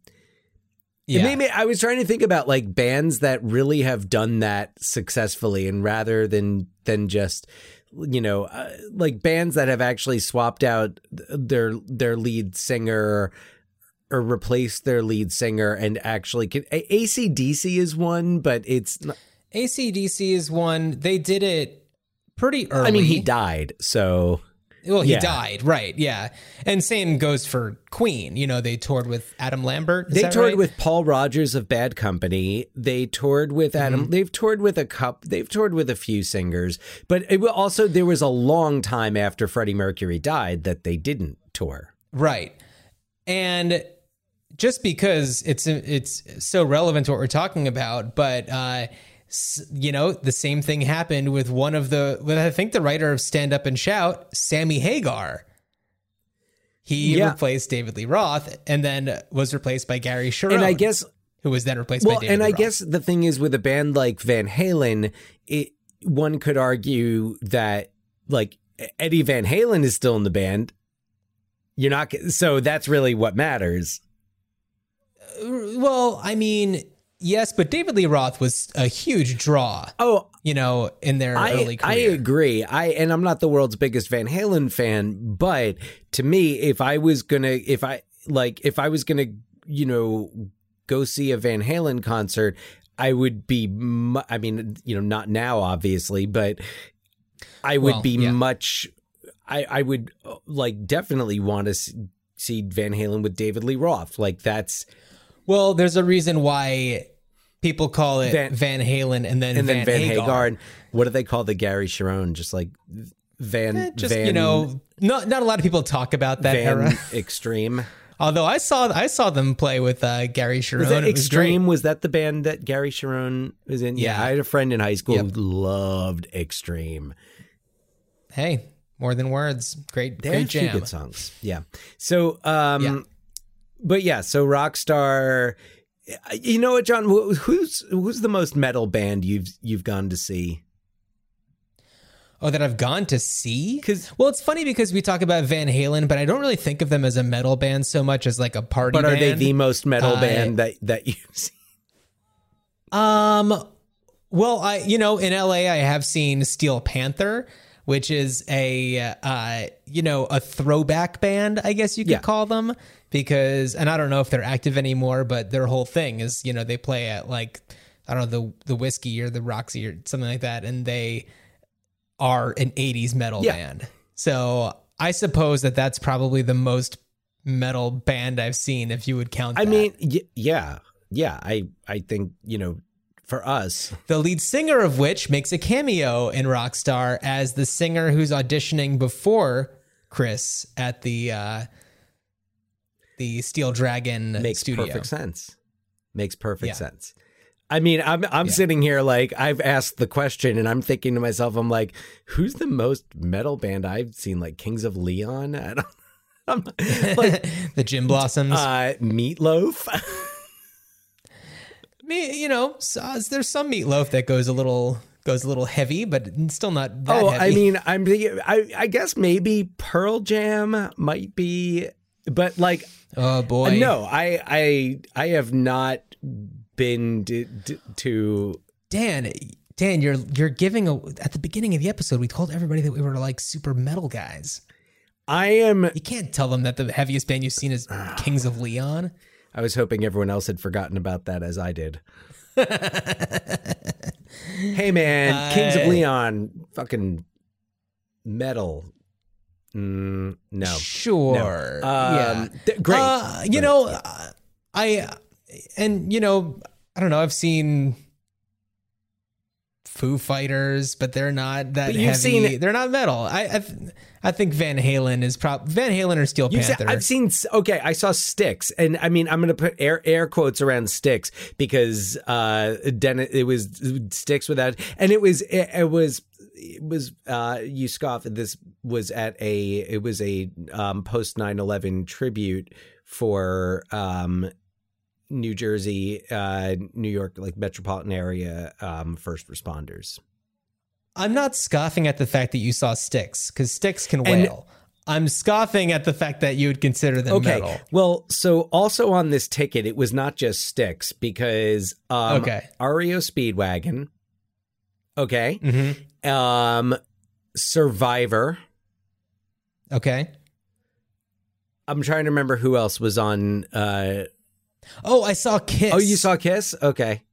Yeah. made me, I was trying to think about like bands that really have done that successfully, and rather than than just you know uh, like bands that have actually swapped out their their lead singer or replace their lead singer and actually can, ACDC is one, but it's not, ACDC is one. They did it pretty early. I mean he died, so Well, he Yeah. died, right? Yeah, and same goes for Queen. You know, they toured with Adam Lambert. Is they toured right? with Paul Rodgers of Bad Company. They toured with Adam. Mm-hmm. They've toured with a cup. They've toured with a few singers, but it also there was a long time after Freddie Mercury died that they didn't tour. right, and just because it's it's so relevant to what we're talking about, but uh, you know, the same thing happened with one of the with I think the writer of Stand Up and Shout, Sammy Hagar. He Yeah. replaced David Lee Roth, and then was replaced by Gary Cherone, And I guess who was then replaced well, by David and Lee I Roth. guess the thing is with a band like Van Halen, it one could argue that like Eddie Van Halen is still in the band. You're not so that's really what matters. Well, I mean, yes, but David Lee Roth was a huge draw. Oh, you know, in their I, early career. I agree. I and I'm not the world's biggest Van Halen fan, but to me, if I was gonna, if I like, if I was gonna, you know, go see a Van Halen concert, I would be. Mu- I mean, you know, not now, obviously, but I would Well, be yeah. much. I I would like definitely want to see Van Halen with David Lee Roth. Like that's Well, there's a reason why people call it Van- Van, Halen and then and Van, then Van Hagar. Hagar. And what do they call the Gary Cherone? Just like Van. Eh, Just Van, you know, not not a lot of people talk about that Van era. Extreme. Although I saw I saw them play with uh, Gary Cherone. Was that It was. Extreme? Was that the band that Gary Cherone was in? Yeah, Yeah. I had a friend in high school Yep. who loved Extreme. Hey, more than words. Great, great jam. good songs. Yeah. So, um, Yeah. But yeah, so Rockstar. You know what, Jon? Who's who's the most metal band you've you've gone to see? Oh, that I've gone to see? Because well, it's funny because we talk about Van Halen, but I don't really think of them as a metal band so much as like a party. But are they the most metal Uh, band that that you've seen? Um, well, I you know in LA I have seen Steel Panther, which is a uh you know a throwback band, I guess you could Yeah. call them because and I don't know if they're active anymore, but their whole thing is you know they play at like I don't know the the Whisky or the Roxy or something like that, and they are an 80s metal Yeah. band. So I suppose that that's probably the most metal band I've seen, if you would count. I that. mean, y- yeah, yeah. I I think you know, for us, the lead singer of which makes a cameo in Rockstar as the singer who's auditioning before Chris at the uh, the Steel Dragon makes studio. perfect sense. Makes perfect Yeah. sense. I mean, I'm I'm Yeah. sitting here like I've asked the question, and I'm thinking to myself, I'm like, who's the most metal band I've seen? Like Kings of Leon. I don't. I'm like the Gin Blossoms. uh, Meatloaf. Me, you know, uh, there's some meatloaf that goes a little goes a little heavy, but still not that oh, heavy. I mean, I'm thinking. I I guess maybe Pearl Jam might be, but like, oh boy, no, I I I have not been to, to Dan, Dan, you're you're giving a at the beginning of the episode. We told everybody that we were like super metal guys. I am. You can't tell them that the heaviest band you've seen is Kings of Leon. I was hoping everyone else had forgotten about that as I did. hey man, Kings of Leon, fucking metal. Mm, no, Sure. No. Um, yeah. th- great. Uh, you know, uh, I and you know, I don't know. I've seen Foo Fighters, but they're not that But you've heavy. seen- they're not metal. I I, th- I think Van Halen is prob Van Halen or Steel Panther. I've seen okay. I saw Styx, and I mean I'm going to put air air quotes around Styx because uh, Dennis it was Styx without, and it was it, it was it was uh, you scoff. This was at a it was a um, post 9-11 tribute for um, New Jersey, uh, New York, like metropolitan area um, first responders. I'm not scoffing at the fact that you saw Styx because Styx can And- wail. I'm scoffing at the fact that you would consider them Okay. metal. Well, so also on this ticket, it was not just Styx because um, Okay. REO Speedwagon. Okay. Mhm. Um, Survivor. Okay. I'm trying to remember who else was on. Uh, Oh, I saw Kiss. oh, you saw Kiss? Okay.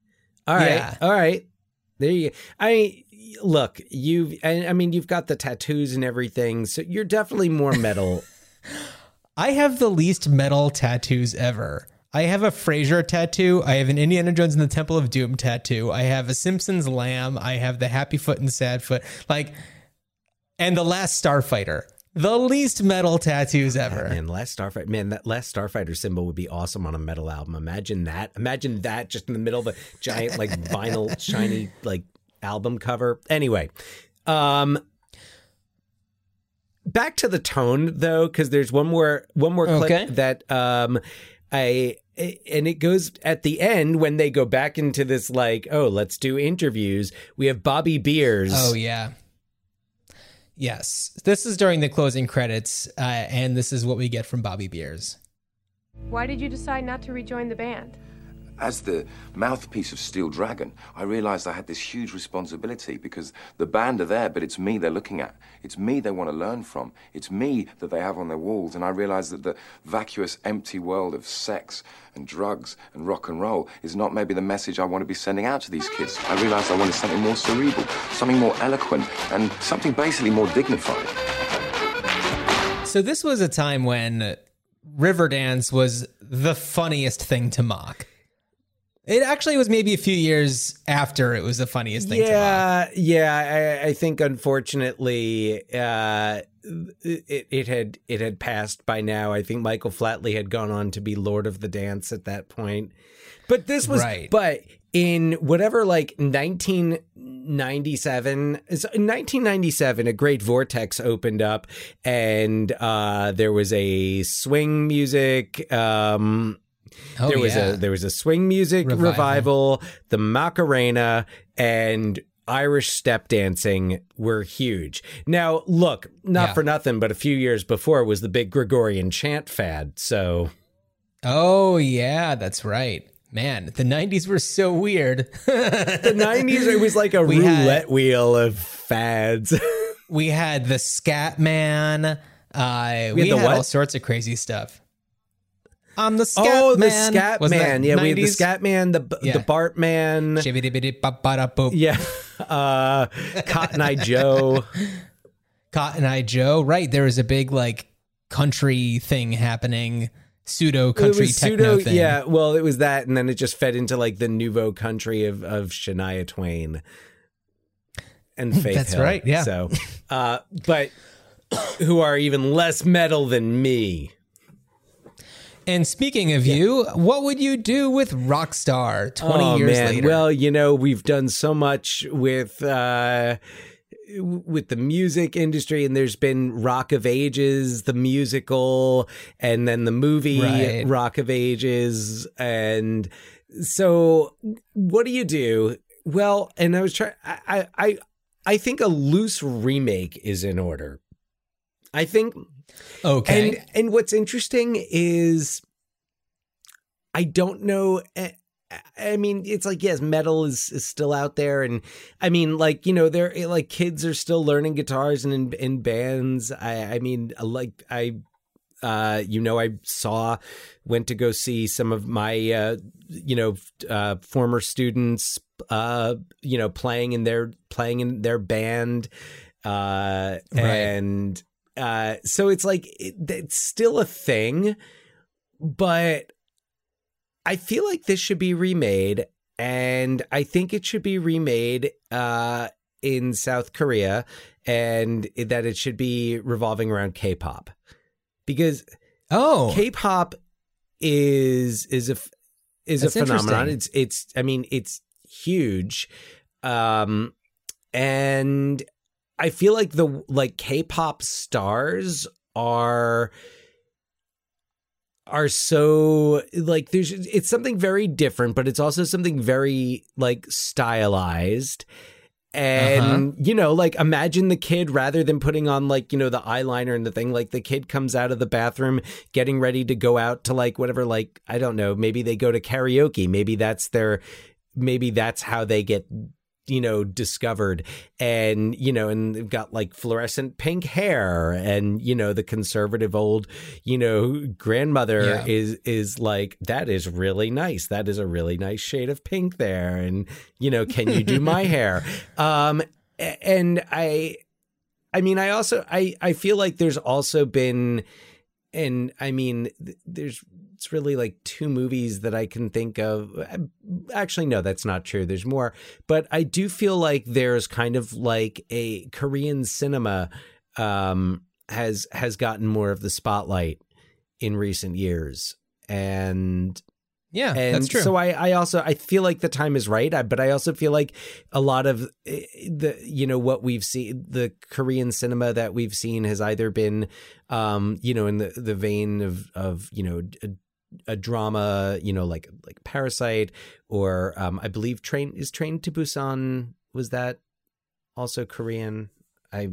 All right. Yeah. All right. There you. Go. I look. You. I, I mean, you've got the tattoos and everything, so you're definitely more metal. I have the least metal tattoos ever. I have a Frasier tattoo. I have an Indiana Jones and the Temple of Doom tattoo. I have a Simpsons lamb. I have the Happy Foot and Sad Foot. Like, and the Last Starfighter. The least metal tattoos ever. Man, Last Starfighter, man, that Last Starfighter symbol would be awesome on a metal album. Imagine that. Imagine that just in the middle of a giant, like vinyl, shiny, like album cover. Anyway, um, back to the tone though, because there's one more, one more clip Okay. that um, I. And it goes at the end when they go back into this, like, oh, let's do interviews. We have Bobby Beers. Oh yeah. Yes, this is during the closing credits, uh, and this is what we get from Bobby Beers. Why did you decide not to rejoin the band? As the mouthpiece of Steel Dragon, I realized I had this huge responsibility because the band are there, but it's me they're looking at. It's me they want to learn from. It's me that they have on their walls. And I realized that the vacuous, empty world of sex and drugs and rock and roll is not maybe the message I want to be sending out to these kids. I realized I wanted something more cerebral, something more eloquent, and something basically more dignified. So this was a time when Riverdance was the funniest thing to mock. It actually was maybe a few years after it was the funniest thing to yeah, yeah. I, I think unfortunately, uh, it, it had it had passed by now. I think Michael Flatley had gone on to be Lord of the Dance at that point. But this was, Right. but in whatever like 1997 so in 1997 a great vortex opened up and uh there was a swing music um Oh, there was yeah. a there was a swing music Revival. revival. the Macarena, and Irish step dancing were huge. Now, look, not Yeah. for nothing, but a few years before was the big Gregorian chant fad. So Oh yeah, that's right. Man, the '90s were so weird. the '90s, it was like a We had- roulette wheel of fads. we had the Scat Man. Uh, we, had had all sorts of crazy stuff. I'm the scat oh, the man. scat Wasn't man. Yeah, we had the scat man, the Yeah. the Bart man. Yeah, uh, Cotton Eye Joe. Cotton Eye Joe. Right. There was a big like country thing happening, pseudo country techno pseudo, thing. yeah. Well, it was that, and then it just fed into like the nouveau country of of Shania Twain and Faith. That's Hill. right, yeah. So, uh, but who are even less metal than me? And speaking of you, what would you do with Rockstar 20 oh, years man. later? Well, you know, we've done so much with uh with the music industry and there's been Rock of Ages, the musical, and then the movie Right. Rock of Ages and so what do you do? Well, and I was trying I I I think a loose remake is in order. I think okay. and and what's interesting is I don't know. eh, I mean, it's like yes, metal is, is still out there, and I mean, like you know, they're like kids are still learning guitars and in, in bands. I I mean, like I. Uh, you know, I saw, went to go see some of my, uh, you know, uh, former students, uh, you know, playing in their playing in their band, uh, Right. and uh, so it's like it, it's still a thing, but I feel like this should be remade, and I think it should be remade uh, in South Korea, and that it should be revolving around K-pop, because oh, K-pop is is a is That's a phenomenon. It's it's I mean it's huge, um, and I feel like the like K-pop stars are are so like there's it's something very different, but it's also something very like stylized. And uh-huh. you know, like imagine the kid rather than putting on like, you know, the eyeliner and the thing, like the kid comes out of the bathroom getting ready to go out to like whatever, like, I don't know, maybe they go to karaoke. Maybe that's their maybe that's how they get you know discovered. And you know and they've got like fluorescent pink hair. And you know the conservative old you know grandmother Yeah. is is like that is really nice. That is a really nice shade of pink there. And you know can you do my hair? Um and i i mean i also i i feel like there's also been and I mean, there's it's really like two movies that I can think of. Actually, no, that's not true. There's more, but I do feel like there's kind of like a Korean cinema um, has has gotten more of the spotlight in recent years, and yeah, and that's true. so I, I also I feel like the time is right, I, but I also feel like a lot of eh, the you know what we've seen the Korean cinema that we've seen has either been um you know in the the vein of of you know a, drama you know like like Parasite or um I believe Train is Train to Busan was that also Korean I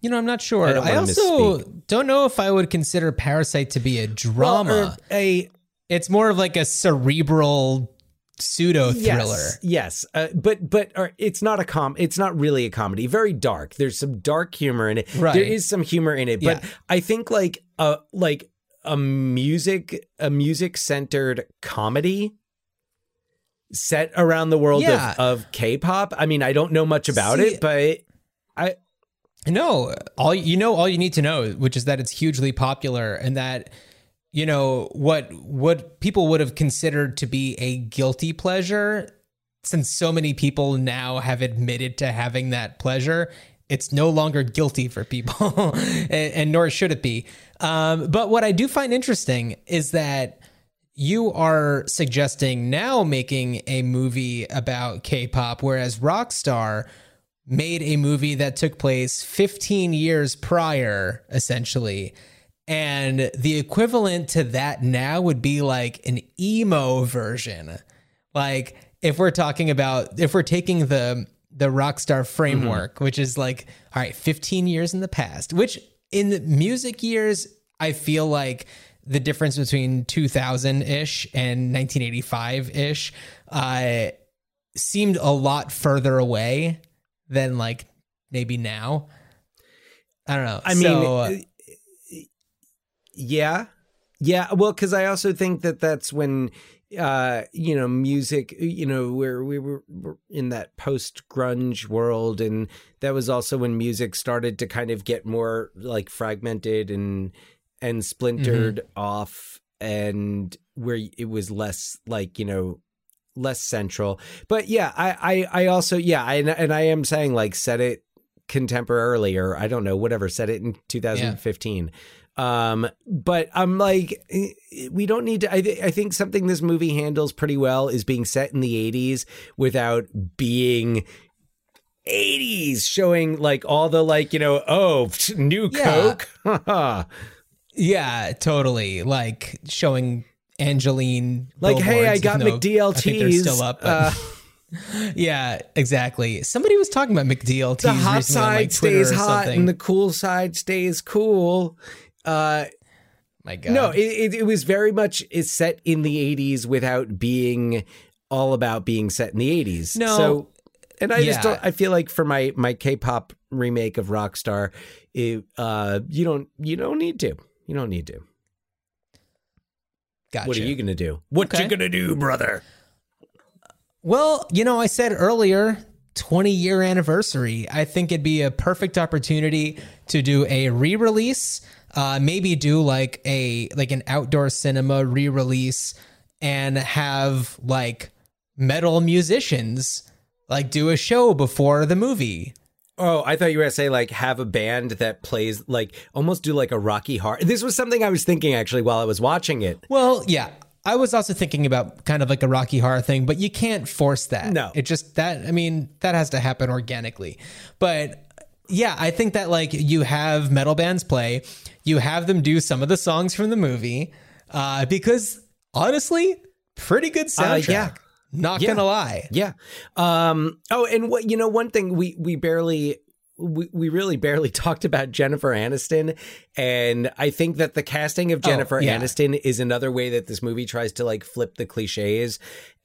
you know, I'm not sure. I I, also don't know if I would consider Parasite to be a drama. Well, or a it's more of like a cerebral pseudo thriller. Yes, yes. Uh, but but or it's not a com. It's not really a comedy. Very dark. There's some dark humor in it. Right. There is some humor in it. But Yeah. I think like a like a music a music centered comedy set around the world Yeah. of, of K-pop. I mean, I don't know much about See- it, but I No, all you know, all you need to know, which is that it's hugely popular, and that you know what what people would have considered to be a guilty pleasure, since so many people now have admitted to having that pleasure. It's no longer guilty for people, and, and nor should it be. Um, but what I do find interesting is that you are suggesting now making a movie about K-pop, whereas Rockstar made a movie that took place 15 years prior, essentially. And the equivalent to that now would be like an emo version. Like if we're talking about if we're taking the the Rockstar framework, which is like, all right, 15 years in the past, which in the music years, I feel like the difference between 2000 ish and 1985 ish uh, seemed a lot further away than like maybe now. I don't know. I mean, So, uh, yeah. Yeah, well, because I also think that that's when, uh, you know, music, you know, where we were, in that post grunge world, and that was also when music started to kind of get more like fragmented and and splintered off, and where it was less like you know less central. But yeah, I I, I also yeah, I, and I am saying like set it contemporarily or I don't know whatever, set it in 2015. Um, but I'm like, eh, we don't need to. I, th- I think something this movie handles pretty well is being set in the 80s without being 80s, showing like all the like, you know, oh, new Yeah. Coke. Yeah, totally. Like showing Angeline. Like, hey, I got though I still up. but- uh, yeah, exactly. Somebody was talking about McDLTs. the hot recently on, side like, stays hot and the cool side stays cool. Uh, My God. No, it, it, it was very much is set in the 80s without being all about being set in the 80s. No. So, and I just don't, I feel like for my my K-pop remake of Rockstar, it, uh, you don't you don't need to. You don't need to. Gotcha. What are you gonna do? What Okay. you gonna do, brother? Well, you know, I said earlier, 20 year anniversary. I think it'd be a perfect opportunity to do a re-release. Uh, maybe do like a like an outdoor cinema re-release and have like metal musicians like do a show before the movie. Oh, I thought you were gonna say like have a band that plays like almost do like a Rocky Horror. This was something I was thinking actually while I was watching it. Well, yeah. I was also thinking about kind of like a Rocky Horror thing, but you can't force that. No. It just that I mean, that has to happen organically. But yeah, I think that like you have metal bands play, you have them do some of the songs from the movie, uh, because honestly, pretty good soundtrack. Uh, yeah. Not Yeah. gonna lie. Yeah. Um oh and what you know one thing we we barely we, we really barely talked about Jennifer Aniston and I think that the casting of Oh, Jennifer yeah. Aniston is another way that this movie tries to like flip the clichés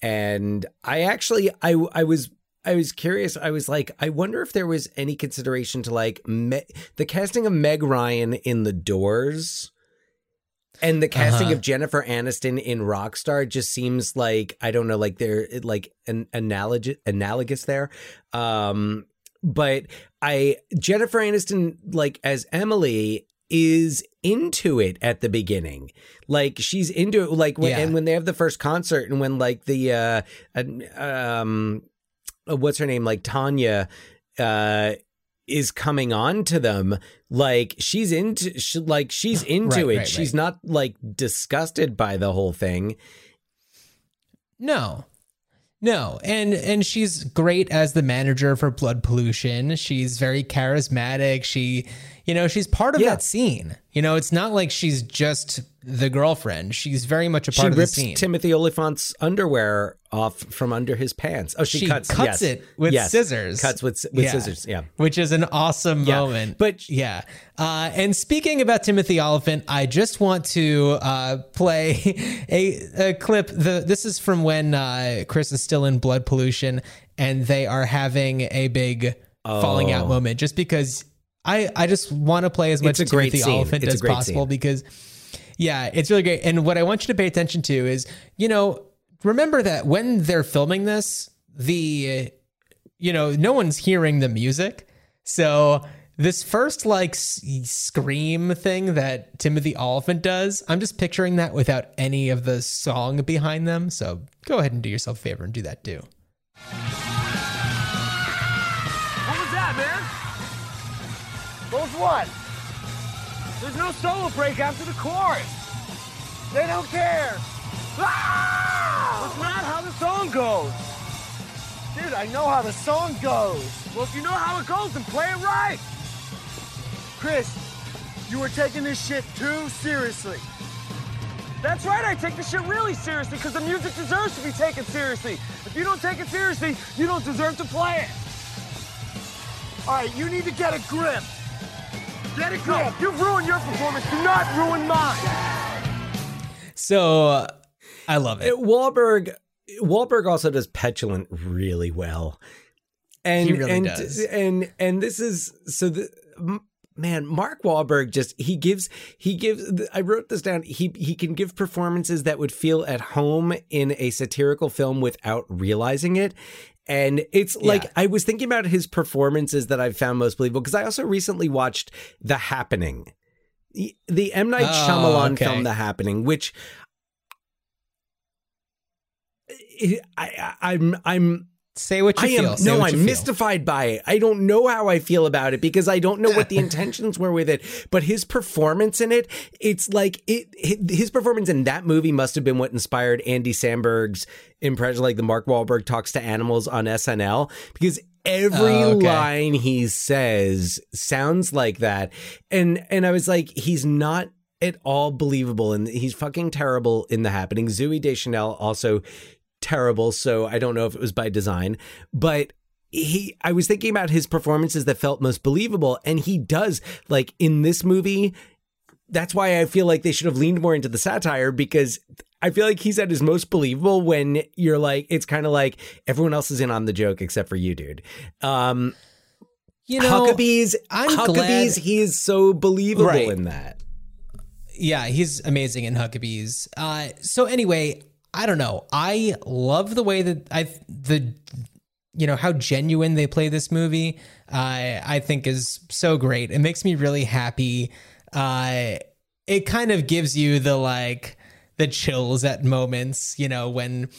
and I actually I I was I was curious. I was like, I wonder if there was any consideration to like me- the casting of Meg Ryan in The Doors and the casting Uh-huh. of Jennifer Aniston in Rockstar just seems like I don't know, like they're like an analogous analogous there. Um, but I Jennifer Aniston like as Emily is into it at the beginning like she's into it like when Yeah. and when they have the first concert and when like the uh um what's her name like Tanya uh is coming on to them like she's into she, like she's into Right, it right, she's right. not like disgusted by the whole thing No. No, and and she's great as the manager for blood pollution. She's very charismatic. She, you know, she's part of Yeah. that scene. You know, it's not like she's just the girlfriend. She's very much a she part of the rips scene. Timothy Olyphant's underwear off from under his pants. Oh, she, she cuts, cuts yes. it with Yes. scissors. Cuts with with Yeah. scissors. Yeah. which is an awesome Yeah. moment. But- yeah, uh, and speaking about Timothy Olyphant, I just want to uh, play a, a clip. The this is from when uh, Chris is still in blood pollution, and they are having a big falling out Oh. moment. Just because I I just want to play as much It's Timothy. Olyphant It's as possible scene. because yeah, it's really great. And what I want you to pay attention to is, you know, remember that when they're filming this, the you know, no one's hearing the music. So this first like s- scream thing that Timothy Olyphant does, I'm just picturing that without any of the song behind them. So go ahead and do yourself a favor and do that too. What? There's no solo break after the chorus. They don't care. Ah! That's not how the song goes. Dude, I know how the song goes. Well, if you know how it goes, then play it right. Chris, you were taking this shit too seriously. That's right, I take this shit really seriously because the music deserves to be taken seriously. If you don't take it seriously, you don't deserve to play it. All right, you need to get a grip. Get a grip. you've ruined your performance. Do not ruin mine. So uh, I love it. Uh, Wahlberg Wahlberg also does petulant really well. And He really and, does. And and this is so the m- man, Mark Wahlberg just he gives he gives I wrote this down. He he can give performances that would feel at home in a satirical film without realizing it. And it's like Yeah. I was thinking about his performances that I've found most believable because I also recently watched The Happening. The- M Night Oh, Shyamalan okay. film The Happening, which eh, I, I I'm I'm Say what you I am feel. Say no, I'm mystified by it. I don't know how I feel about it because I don't know what the intentions were with it. But his performance in it, it's like it. His performance in that movie must have been what inspired Andy Samberg's impression, like the Mark Wahlberg talks to animals on SNL, because every Oh, okay. line he says sounds like that. And and I was like, he's not at all believable, and he's fucking terrible in the happening. Zooey Deschanel also terrible, so I don't know if it was by design, but he I was thinking about his performances that felt most believable and he does like in this movie that's why I feel like they should have leaned more into the satire because I feel like he's at his most believable when you're like it's kind of like everyone else is in on the joke except for you dude. Um You know, Huckabees I'm Huckabees glad- he is so believable Right. in that. Yeah, he's amazing in Huckabees. Uh, so anyway, I don't know. I love the way that I the you know how genuine they play this movie. Uh, I think is so great. It makes me really happy. Uh, it kind of gives you the like the chills at moments. You know when.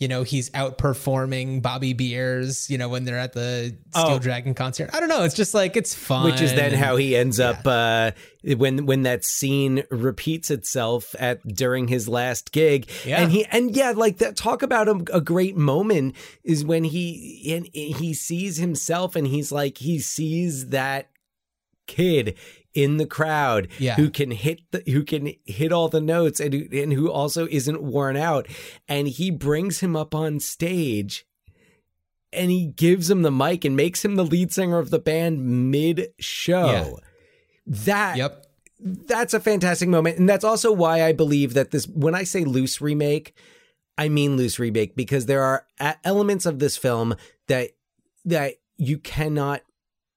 You know, he's outperforming Bobby Beers, you know, when they're at the Steel Oh. Dragon concert. I don't know. It's just like, it's fun. Which is then how he ends up uh, when when that scene repeats itself at during his last gig. Yeah. And he and yeah, like that. Talk about a, a great moment is when he and he sees himself and he's like he sees that kid in the crowd Yeah. who can hit the who can hit all the notes and who, and who also isn't worn out and he brings him up on stage and he gives him the mic and makes him the lead singer of the band mid show. Yeah. That Yep. that's a fantastic moment and that's also why I believe that this when I say loose remake I mean loose remake because there are elements of this film that that you cannot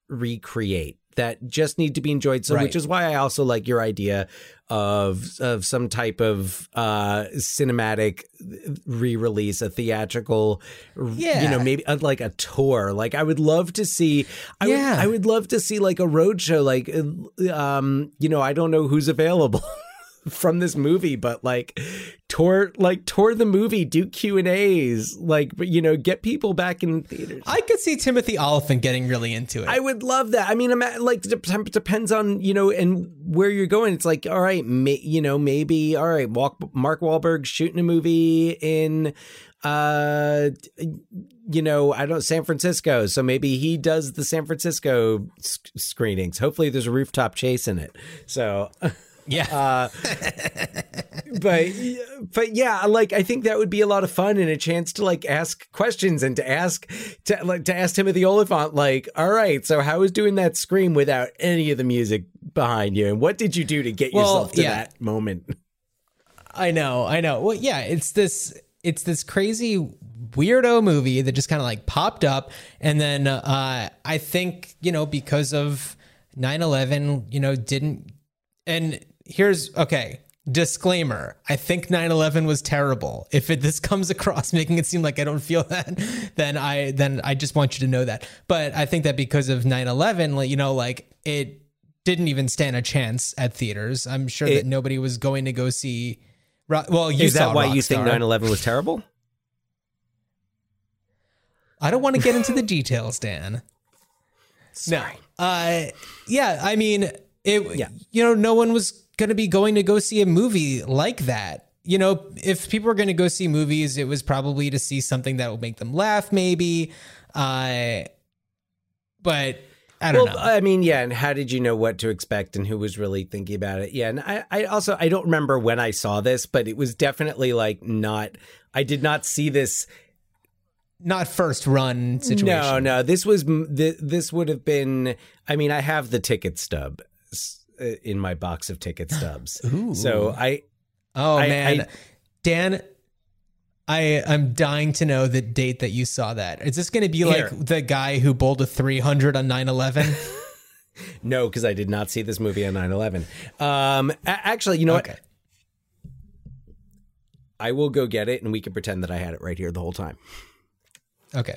recreate that just need to be enjoyed so Right. which is why I also like your idea of of some type of uh cinematic re-release a theatrical yeah. you know maybe uh, like a tour like I would love to see I Yeah. would I would love to see like a road show like uh, um you know I don't know who's available from this movie but like tour like tour the movie do Q and A's like you know get people back in theaters I could see Timothy Olyphant getting really into it. I would love that. I mean, ima- like it dep- depends on you know and where you're going. It's like, all right, may, you know, maybe all right. Walk, Mark Wahlberg shooting a movie in, uh, you know, I don't San Francisco. So maybe he does the San Francisco sc- screenings. Hopefully, there's a rooftop chase in it. So. yeah. Uh, but but yeah, like I think that would be a lot of fun and a chance to like ask questions and to ask to like to ask Timothy Olyphant like, all right, so how is doing that scream without any of the music behind you, and what did you do to get Well, yourself to yeah. that moment? I know, I know. Well, yeah, it's this it's this crazy weirdo movie that just kind of like popped up and then uh I think, you know, because of 9/11, you know, didn't and here's okay, disclaimer. I think 9/11 was terrible. If it, this comes across making it seem like I don't feel that, then I then I just want you to know that. But I think that because of 9/11, like you know, like it didn't even stand a chance at theaters. I'm sure It- that nobody was going to go see well, you is that why you think Rockstar. 9/11 was terrible? I don't want to get into the details, Dan. No. Uh yeah, I mean, it Yeah. you know, no one was going to be going to go see a movie like that. You know, if people were going to go see movies, it was probably to see something that would make them laugh maybe. Uh but I don't well, know. I mean, yeah, and how did you know what to expect and who was really thinking about it? Yeah, and I, I also I don't remember when I saw this, but it was definitely like not. I did not see this Not first run situation. No, no. This was this would have been. I mean, I have the ticket stub in my box of ticket stubs. So I. Oh I- man, I- Dan, I I'm dying to know the date that you saw that. Is this going to be Here. like the guy who bowled a 300 on 9/11? No, because I did not see this movie on 9 11. Um, a- actually, you know Okay. what? I will go get it and we can pretend that I had it right here the whole time. Okay.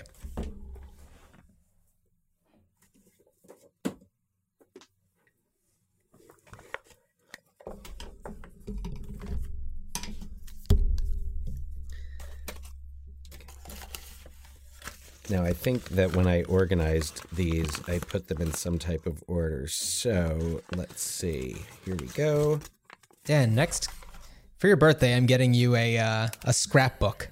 Now, I think that when I organized these, I put them in some type of order. So let's see. Here we go. Dan, next for your birthday, I'm getting you a uh, a scrapbook.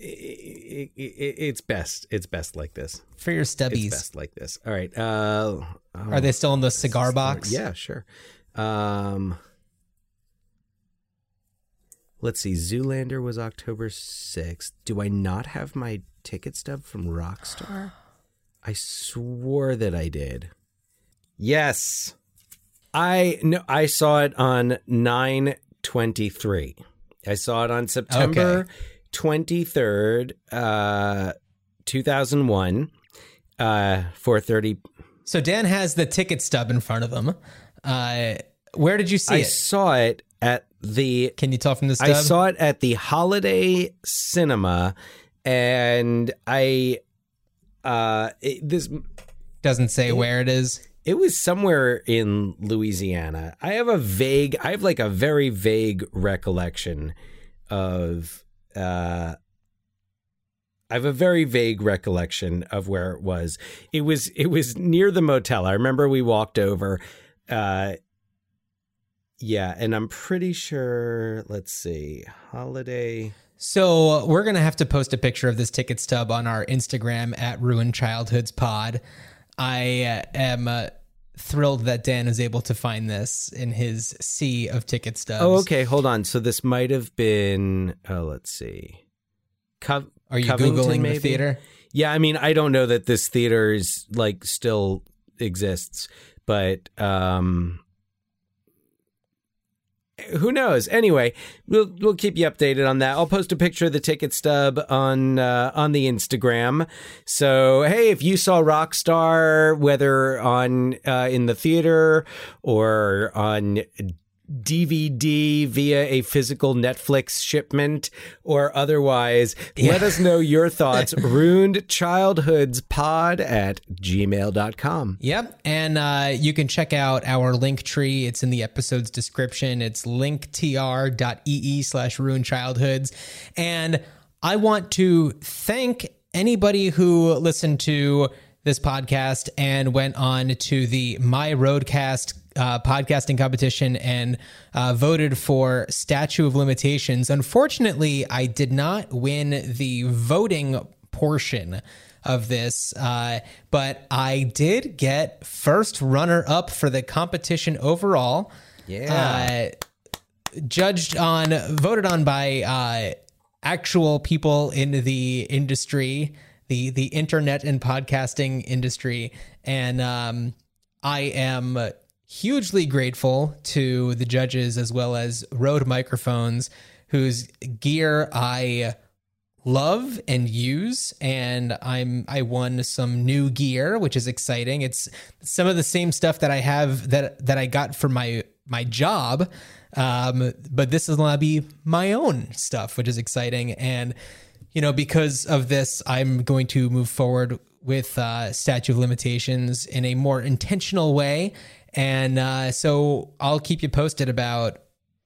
I- I- I- it's best. It's best like this. For your stubbies. It's best like this. All right. Uh, Are they still in the cigar box? Yeah, sure. Um, let's see. Zoolander was October 6th. Do I not have my ticket stub from Rockstar? I swore that I did. Yes. I no I saw it on 923. I saw it on September 23rd, uh 2001, uh 4:30 So Dan has the ticket stub in front of him. Uh, where did you see I it? saw it at the. Can you tell from the stub? I saw it at the Holiday Cinema, and I. Uh, it, this Doesn't say where it is. it was somewhere in Louisiana. I have a vague. I have like a very vague recollection of. Uh, I have a very vague recollection of where it was. It was it was near the motel. I remember we walked over. Uh, yeah, and I'm pretty sure. Let's see, holiday. So we're gonna have to post a picture of this ticket stub on our Instagram at Ruined Childhoods Pod. I uh, am uh, thrilled that Dan is able to find this in his sea of ticket stubs. Oh, okay. Hold on. So this might have been. Oh, let's see. Co- Are you Covington, googling maybe? the theater? Yeah, I mean, I don't know that this theater is like still exists, but um who knows? Anyway, we'll we'll keep you updated on that. I'll post a picture of the ticket stub on uh, on the Instagram. So hey, if you saw Rockstar, whether on uh, in the theater or on DVD via a physical Netflix shipment or otherwise, let us know your thoughts. Ruined Childhoods Pod at gmail.com. Yep. And uh, you can check out our link tree. It's in the episode's description. It's linktr.ee slash ruined childhoods. And I want to thank anybody who listened to this podcast and went on to the My Roadcast uh, podcasting competition and uh, voted for Statute of Limitations. Unfortunately, I did not win the voting portion of this, uh, but I did get first runner up for the competition overall. Yeah. Uh, judged on, voted on by uh, actual people in the industry, the the internet and podcasting industry, and um, I am hugely grateful to the judges as well as Rode Microphones, whose gear I love and use. And I'm I won some new gear which is exciting. It's some of the same stuff that I have that that I got for my my job. Um but this is to be my own stuff which is exciting. And you know because of this I'm going to move forward with uh statute of limitations in a more intentional way and uh so I'll keep you posted about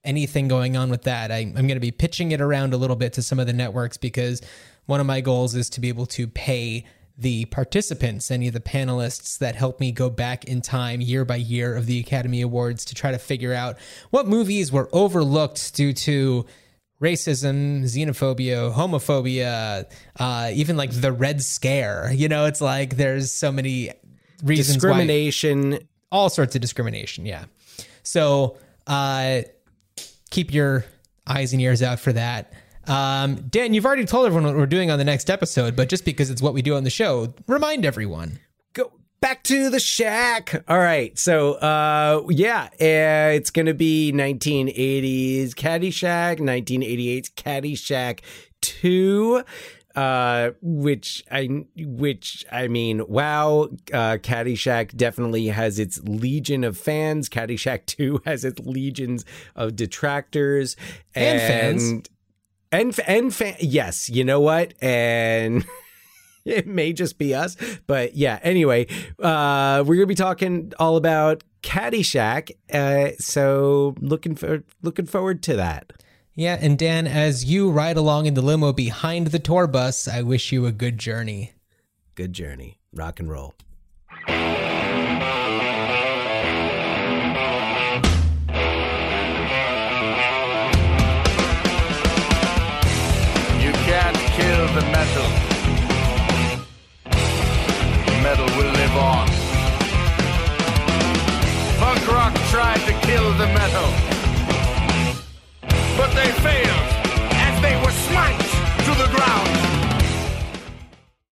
anything going on with that. I, I'm going to be pitching it around a little bit to some of the networks because one of my goals is to be able to pay the participants, any of the panelists that help me go back in time year by year of the Academy Awards to try to figure out what movies were overlooked due to racism, xenophobia, homophobia, uh, even like the Red Scare. You know, it's like there's so many reasons why Discrimination. all sorts of discrimination. Yeah. So uh, keep your eyes and ears out for that. Um, Dan, you've already told everyone what we're doing on the next episode, but just because it's what we do on the show, remind everyone. Back to the shack. All right. So, uh, yeah, uh, it's going to be 1980s Caddyshack, 1988's Caddyshack 2. uh, which I, which I mean, wow, uh, Caddyshack definitely has its legion of fans. Caddyshack Two has its legions of detractors And fans. and and fan. Yes, you know what, and. It may just be us, but yeah. Anyway, uh, we're gonna be talking all about Caddyshack. Uh, so looking for looking forward to that. Yeah, and Dan, as you ride along in the limo behind the tour bus, I wish you a good journey. Good journey, rock and roll. live on. Punk rock tried to kill the metal, but they failed as they were smited to the ground.